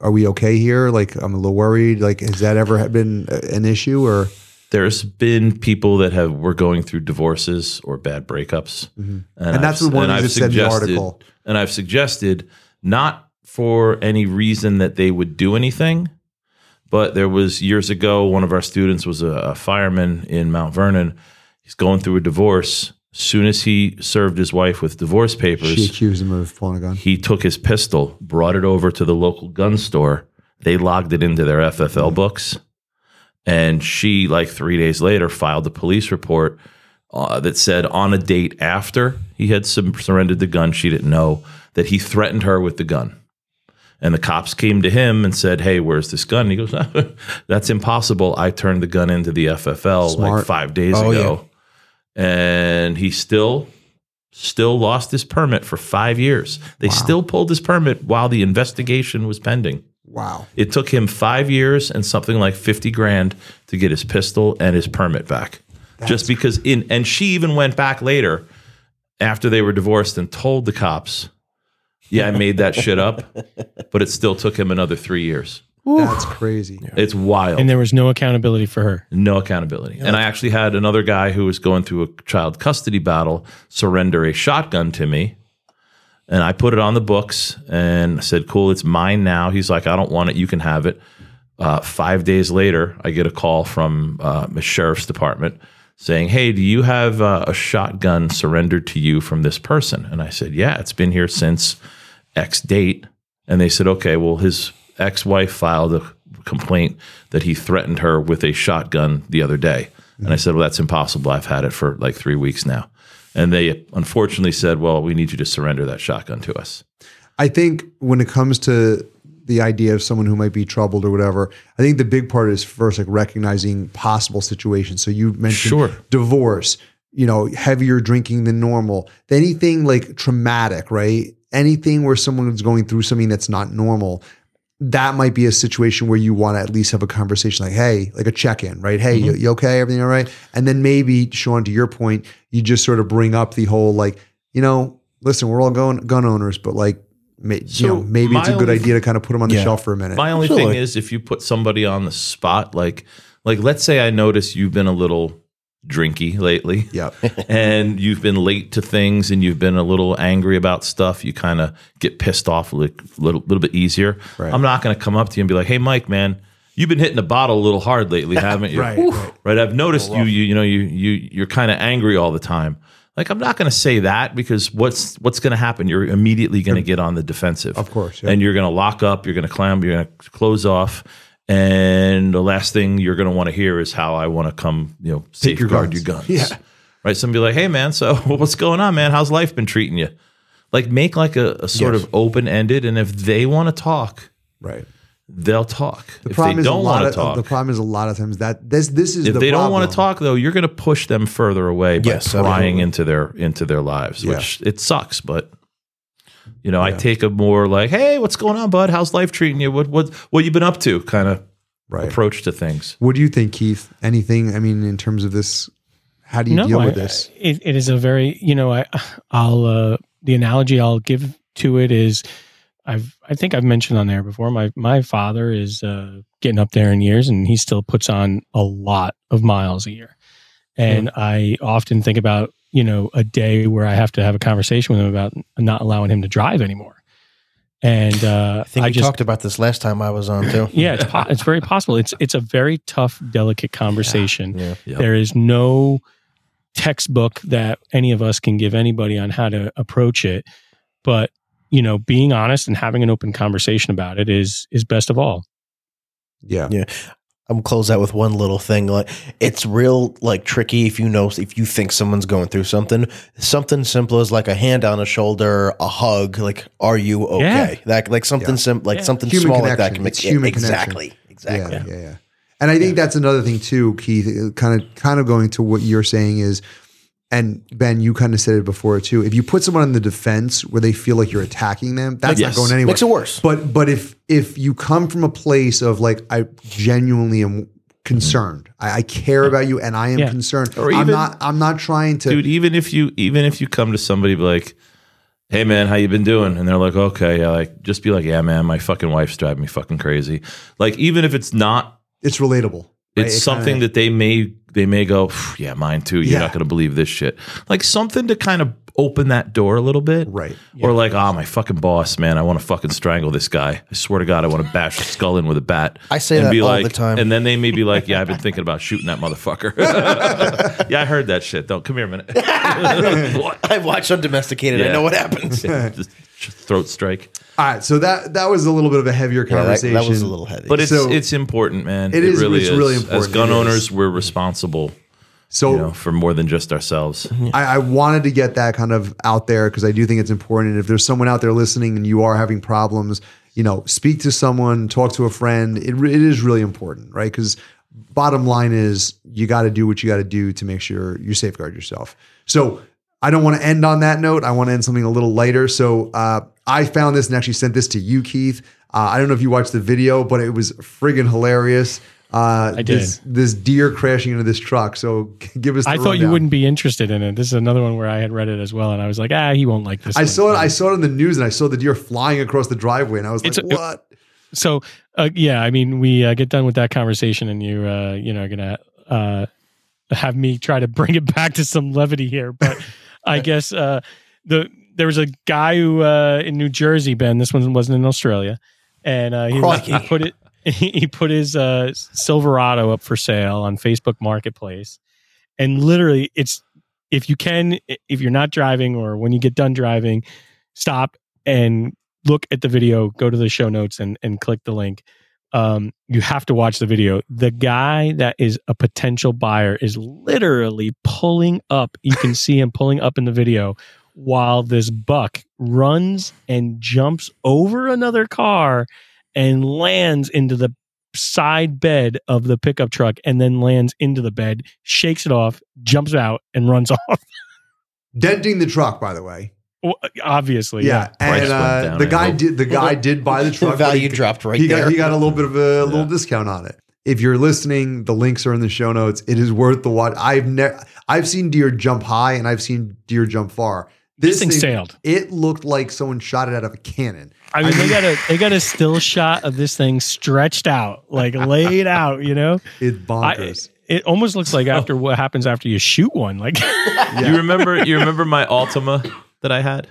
[SPEAKER 2] are we okay here? Like, I'm a little worried. Like, has that ever been an issue?" Or
[SPEAKER 6] there's been people that have were going through divorces or bad breakups, mm-hmm.
[SPEAKER 2] And
[SPEAKER 6] I've-
[SPEAKER 2] that's what one
[SPEAKER 6] and I've
[SPEAKER 2] just said the
[SPEAKER 6] suggested-
[SPEAKER 2] article.
[SPEAKER 6] And I've suggested not for any reason that they would do anything, but there was years ago one of our students was a, a fireman in Mount Vernon. He's going through a divorce. As soon as he served his wife with divorce papers,
[SPEAKER 2] she accused him of pulling a gun.
[SPEAKER 6] he took his pistol, brought it over to the local gun store. They logged it into their FFL books. And she, like three days later, filed a police report uh, that said on a date after he had surrendered the gun, she didn't know that he threatened her with the gun. And the cops came to him and said, Hey, where's this gun? And he goes, That's impossible. I turned the gun into the FFL
[SPEAKER 2] Smart.
[SPEAKER 6] like five days
[SPEAKER 5] Oh,
[SPEAKER 6] ago. And he still still lost his permit for five years. They still pulled his permit while the investigation was pending.
[SPEAKER 2] Wow.
[SPEAKER 6] It took him five years and something like 50 grand to get his pistol and his permit back. Just because in and she even went back later after they were divorced and told the cops, Yeah, I made that shit up. But it still took him another three years.
[SPEAKER 2] That's crazy.
[SPEAKER 6] It's wild.
[SPEAKER 3] and there was no accountability for her.
[SPEAKER 6] No accountability. And I actually had another guy who was going through a child custody battle surrender a shotgun to me. And I put it on the books and I said, Cool, it's mine now. He's like, I don't want it. You can have it. Uh, five days later, I get a call from uh, the sheriff's department saying, Hey, do you have uh, a shotgun surrendered to you from this person? And I said, Yeah, it's been here since X date. And they said, Okay, well, his ex wife filed a complaint that he threatened her with a shotgun the other day. And I said, Well, that's impossible. I've had it for like three weeks now. And they unfortunately said, Well, we need you to surrender that shotgun to us.
[SPEAKER 2] I think when it comes to the idea of someone who might be troubled or whatever, I think the big part is first like recognizing possible situations. So you mentioned
[SPEAKER 6] Sure.
[SPEAKER 2] divorce, you know, heavier drinking than normal, anything like traumatic, right? Anything where someone's going through something that's not normal. That might be a situation where you want to at least have a conversation like, hey, like a check in, right? Hey, you, mm-hmm. you okay? Everything all right? And then maybe, Sean, to your point, you just sort of bring up the whole like, you know, listen, we're all gun, gun owners, but like, may, you know, maybe it's a good
[SPEAKER 6] only-
[SPEAKER 2] idea to kind of put them on the
[SPEAKER 5] Yeah.
[SPEAKER 2] shelf for a minute.
[SPEAKER 6] My only
[SPEAKER 5] Absolutely.
[SPEAKER 6] thing is if you put somebody on the spot, like like let's say I notice you've been a little drinky lately.
[SPEAKER 2] Yeah.
[SPEAKER 6] and you've been late to things and you've been a little angry about stuff, you kind of get pissed off a little, little, little bit easier.
[SPEAKER 2] Right.
[SPEAKER 6] I'm not going to come up to you and be like, "Hey, Mike, man, you've been hitting the bottle a little hard lately, haven't you?"
[SPEAKER 2] Right, right.
[SPEAKER 6] Right. I've noticed you, you, you know, you, you, you're kind of angry all the time. Like I'm not going to say that because what's what's going to happen? You're immediately going to get on the defensive,
[SPEAKER 2] Of course, yeah.
[SPEAKER 6] and you're going to lock up. You're going to clam. You're going to close off. And the last thing you're going to want to hear is how I want to come, you know,
[SPEAKER 2] Take your
[SPEAKER 6] safeguard
[SPEAKER 2] guns.
[SPEAKER 6] your guns.
[SPEAKER 2] Yeah.
[SPEAKER 6] Right. Somebody like, hey man, so what's going on, man? How's life been treating you? Like make like a, a sort
[SPEAKER 5] Yes.
[SPEAKER 6] of open ended, and if they want to talk,
[SPEAKER 2] Right.
[SPEAKER 6] they'll talk.
[SPEAKER 2] The
[SPEAKER 6] if
[SPEAKER 2] problem
[SPEAKER 6] they
[SPEAKER 2] is a
[SPEAKER 6] don't
[SPEAKER 2] lot
[SPEAKER 6] want to talk,
[SPEAKER 2] the problem is a lot of times that this this is
[SPEAKER 6] if
[SPEAKER 2] the
[SPEAKER 6] they don't want to talk though, you're going to push them further away by
[SPEAKER 5] Yes,
[SPEAKER 6] prying
[SPEAKER 5] absolutely.
[SPEAKER 6] into their into their lives,
[SPEAKER 2] Yeah.
[SPEAKER 6] which it sucks, but you know, I take a more like, "Hey, what's going on, bud? How's life treating you? What what what you been up to?" kind of
[SPEAKER 2] Right.
[SPEAKER 6] approach to things.
[SPEAKER 2] What do you think, Keith? Anything? I mean, in terms of this, how do you deal
[SPEAKER 3] I-
[SPEAKER 2] with this?
[SPEAKER 3] It, it is a very, you know, I, I'll uh, the analogy I'll give to it is, I've I think I've mentioned on there before. My my father is uh, getting up there in years, and he still puts on a lot of miles a year. And I often think about you know a day where I have to have a conversation with him about not allowing him to drive anymore. And uh,
[SPEAKER 5] I think
[SPEAKER 3] I
[SPEAKER 5] we
[SPEAKER 3] just
[SPEAKER 5] talked about this last time I was on too.
[SPEAKER 3] yeah, it's po- it's very possible. It's it's a very tough, delicate conversation.
[SPEAKER 5] Yeah.
[SPEAKER 6] Yep.
[SPEAKER 3] There is no textbook that any of us can give anybody on how to approach it, but you know, being honest and having an open conversation about it is is best of all.
[SPEAKER 2] Yeah.
[SPEAKER 5] Yeah. I'm gonna close out with one little thing. Like it's real like tricky if you know if you think someone's going through something. Something simple as like a hand on a shoulder, a hug. Like, are you okay? That like something
[SPEAKER 2] Yeah.
[SPEAKER 5] simple, like
[SPEAKER 3] Yeah.
[SPEAKER 5] something
[SPEAKER 2] Human
[SPEAKER 5] small like that
[SPEAKER 2] connection.
[SPEAKER 5] can make
[SPEAKER 2] It's human connection.
[SPEAKER 5] exactly, exactly.
[SPEAKER 2] Yeah, yeah, yeah. And I think that's another thing too, Keith. Kind of, kind of going to what you're saying is, and Ben, you kind of said it before too. If you put someone in the defense where they feel like you're attacking them, that's
[SPEAKER 6] Yes.
[SPEAKER 2] not going anywhere.
[SPEAKER 5] Makes it worse.
[SPEAKER 2] But but if if you come from a place of like I genuinely am concerned, I, I care about you, and I am
[SPEAKER 3] Yeah.
[SPEAKER 2] concerned.
[SPEAKER 6] Or
[SPEAKER 2] I'm
[SPEAKER 6] even-
[SPEAKER 2] not. I'm not trying to.
[SPEAKER 6] dude even if you even if you come to somebody like hey man how you been doing and they're like okay yeah like just be like yeah man my fucking wife's driving me fucking crazy like even if it's not
[SPEAKER 2] it's relatable. Right?
[SPEAKER 6] it's
[SPEAKER 2] It
[SPEAKER 6] something
[SPEAKER 2] kinda-
[SPEAKER 6] that they may they may go yeah mine too you're
[SPEAKER 2] Yeah.
[SPEAKER 6] not going to believe this shit like something to kind of open that door a little bit
[SPEAKER 2] Right.
[SPEAKER 6] or like oh my fucking boss man i want to fucking strangle this guy i swear to god i want to bash his skull in with a bat
[SPEAKER 5] I say
[SPEAKER 6] and
[SPEAKER 5] that
[SPEAKER 6] be
[SPEAKER 5] all
[SPEAKER 6] like
[SPEAKER 5] the time.
[SPEAKER 6] and then they may be like yeah i've been thinking about shooting that motherfucker yeah i heard that shit don't come here a minute
[SPEAKER 5] I've watched Undomesticated. I know what happens.
[SPEAKER 6] just throat strike.
[SPEAKER 2] All right. So that that was a little bit of a heavier
[SPEAKER 5] Yeah, that,
[SPEAKER 2] conversation.
[SPEAKER 5] that was a little heavy.
[SPEAKER 6] But it's
[SPEAKER 2] So-
[SPEAKER 6] it's important, man.
[SPEAKER 2] It is-
[SPEAKER 6] really
[SPEAKER 2] it's
[SPEAKER 6] is.
[SPEAKER 2] really
[SPEAKER 6] As
[SPEAKER 2] important.
[SPEAKER 6] gun
[SPEAKER 2] It is.
[SPEAKER 6] owners, we're responsible,
[SPEAKER 2] so
[SPEAKER 6] you know, for more than just ourselves. Mm-hmm.
[SPEAKER 2] I, I wanted to get that kind of out there because I do think it's important. And if there's someone out there listening and you are having problems, you know, speak to someone, talk to a friend. It, re- it is really important, right? Because bottom line is you got to do what you got to do to make sure you safeguard yourself. So I don't want to end on that note. I want to end something a little lighter. So uh, I found this and actually sent this to you, Keith. Uh, I don't know if you watched the video, but it was friggin' hilarious. Uh,
[SPEAKER 3] I did.
[SPEAKER 2] This, this deer crashing into this truck. So give us. The
[SPEAKER 3] I thought you wouldn't be interested in it. This is another one where I had read it as well, and I was like, ah, he won't like this.
[SPEAKER 2] I
[SPEAKER 3] one.
[SPEAKER 2] saw it. I saw it in the news, and I saw the deer flying across the driveway, and I was like,
[SPEAKER 3] It's a-
[SPEAKER 2] "What?"
[SPEAKER 3] so uh, yeah, I mean, we uh, get done with that conversation, and you, uh, you know, are gonna uh, have me try to bring it back to some levity here. But I guess uh, the there was a guy who uh, in New Jersey, Ben. This one wasn't in Australia, and uh, he, was- he put it. He put his uh, Silverado up for sale on Facebook Marketplace, and literally, it's if you can, if you're not driving or when you get done driving, stop and look at the video, go to the show notes and, and click the link. Um, you have to watch the video. The guy that is a potential buyer is literally pulling up. You can see him pulling up in the video while this buck runs and jumps over another car and lands into the side bed of the pickup truck and then lands into the bed, shakes it off, jumps out, and runs off.
[SPEAKER 2] Denting the truck, by the way.
[SPEAKER 3] Well, Obviously,
[SPEAKER 2] Yeah,
[SPEAKER 6] Price
[SPEAKER 2] and uh,
[SPEAKER 6] down,
[SPEAKER 2] the guy
[SPEAKER 6] hope.
[SPEAKER 2] did. The guy did buy the
[SPEAKER 5] the
[SPEAKER 2] truck. but
[SPEAKER 5] value
[SPEAKER 2] he,
[SPEAKER 5] dropped right
[SPEAKER 2] he
[SPEAKER 5] there.
[SPEAKER 2] got he got a little bit of a little discount on it. If you're listening, the links are in the show notes. It is worth the watch. I've never I've seen deer jump high and I've seen deer jump far.
[SPEAKER 3] This thing sailed.
[SPEAKER 2] It looked like someone shot it out of a cannon.
[SPEAKER 3] I mean, they got a they got a still shot of this thing stretched out, like laid out. You know,
[SPEAKER 2] It's
[SPEAKER 3] I,
[SPEAKER 2] bonkers.
[SPEAKER 3] it almost looks like after what happens after you shoot one. Like
[SPEAKER 6] You remember? You remember my Altima that I had?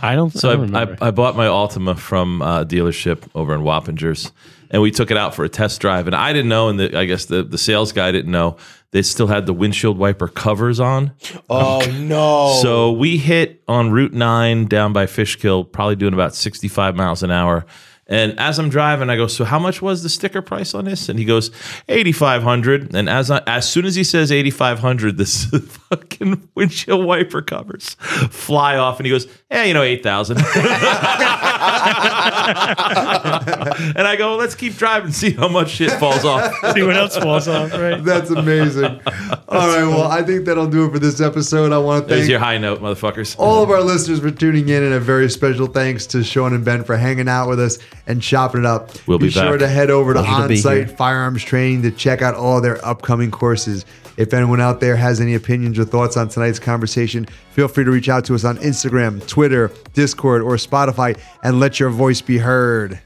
[SPEAKER 3] I don't.
[SPEAKER 6] So
[SPEAKER 3] I
[SPEAKER 6] I,
[SPEAKER 3] don't remember.
[SPEAKER 6] I, I bought my Altima from a dealership over in Wappingers, and we took it out for a test drive. And I didn't know, and the, I guess the, the sales guy didn't know. They still had the windshield wiper covers on.
[SPEAKER 5] oh, oh no!
[SPEAKER 6] So we hit on Route 9 down by Fishkill, probably doing about 65 miles an hour. And as I'm driving, I go, "So how much was the sticker price on this?" And he goes, "8500." And as I, as soon as he says 8500, this fucking windshield wiper covers fly off, and he goes, "Hey, you know, 8000." and I go, well, "Let's keep driving, see how much shit falls off."
[SPEAKER 3] See what else falls off, right?
[SPEAKER 2] That's amazing. All right, well, I think that'll do it for this episode. I want to
[SPEAKER 6] There's
[SPEAKER 2] thank
[SPEAKER 6] your high note, motherfuckers.
[SPEAKER 2] all of our listeners for tuning in, and a very special thanks to Sean and Ben for hanging out with us and chopping it up.
[SPEAKER 6] We'll be
[SPEAKER 2] sure
[SPEAKER 6] back.
[SPEAKER 2] to head over to
[SPEAKER 5] Pleasure to
[SPEAKER 2] Onsight
[SPEAKER 5] here.
[SPEAKER 2] firearms training to check out all their upcoming courses. If anyone out there has any opinions or thoughts on tonight's conversation, feel free to reach out to us on Instagram, Twitter, Discord, or Spotify and let your voice be heard.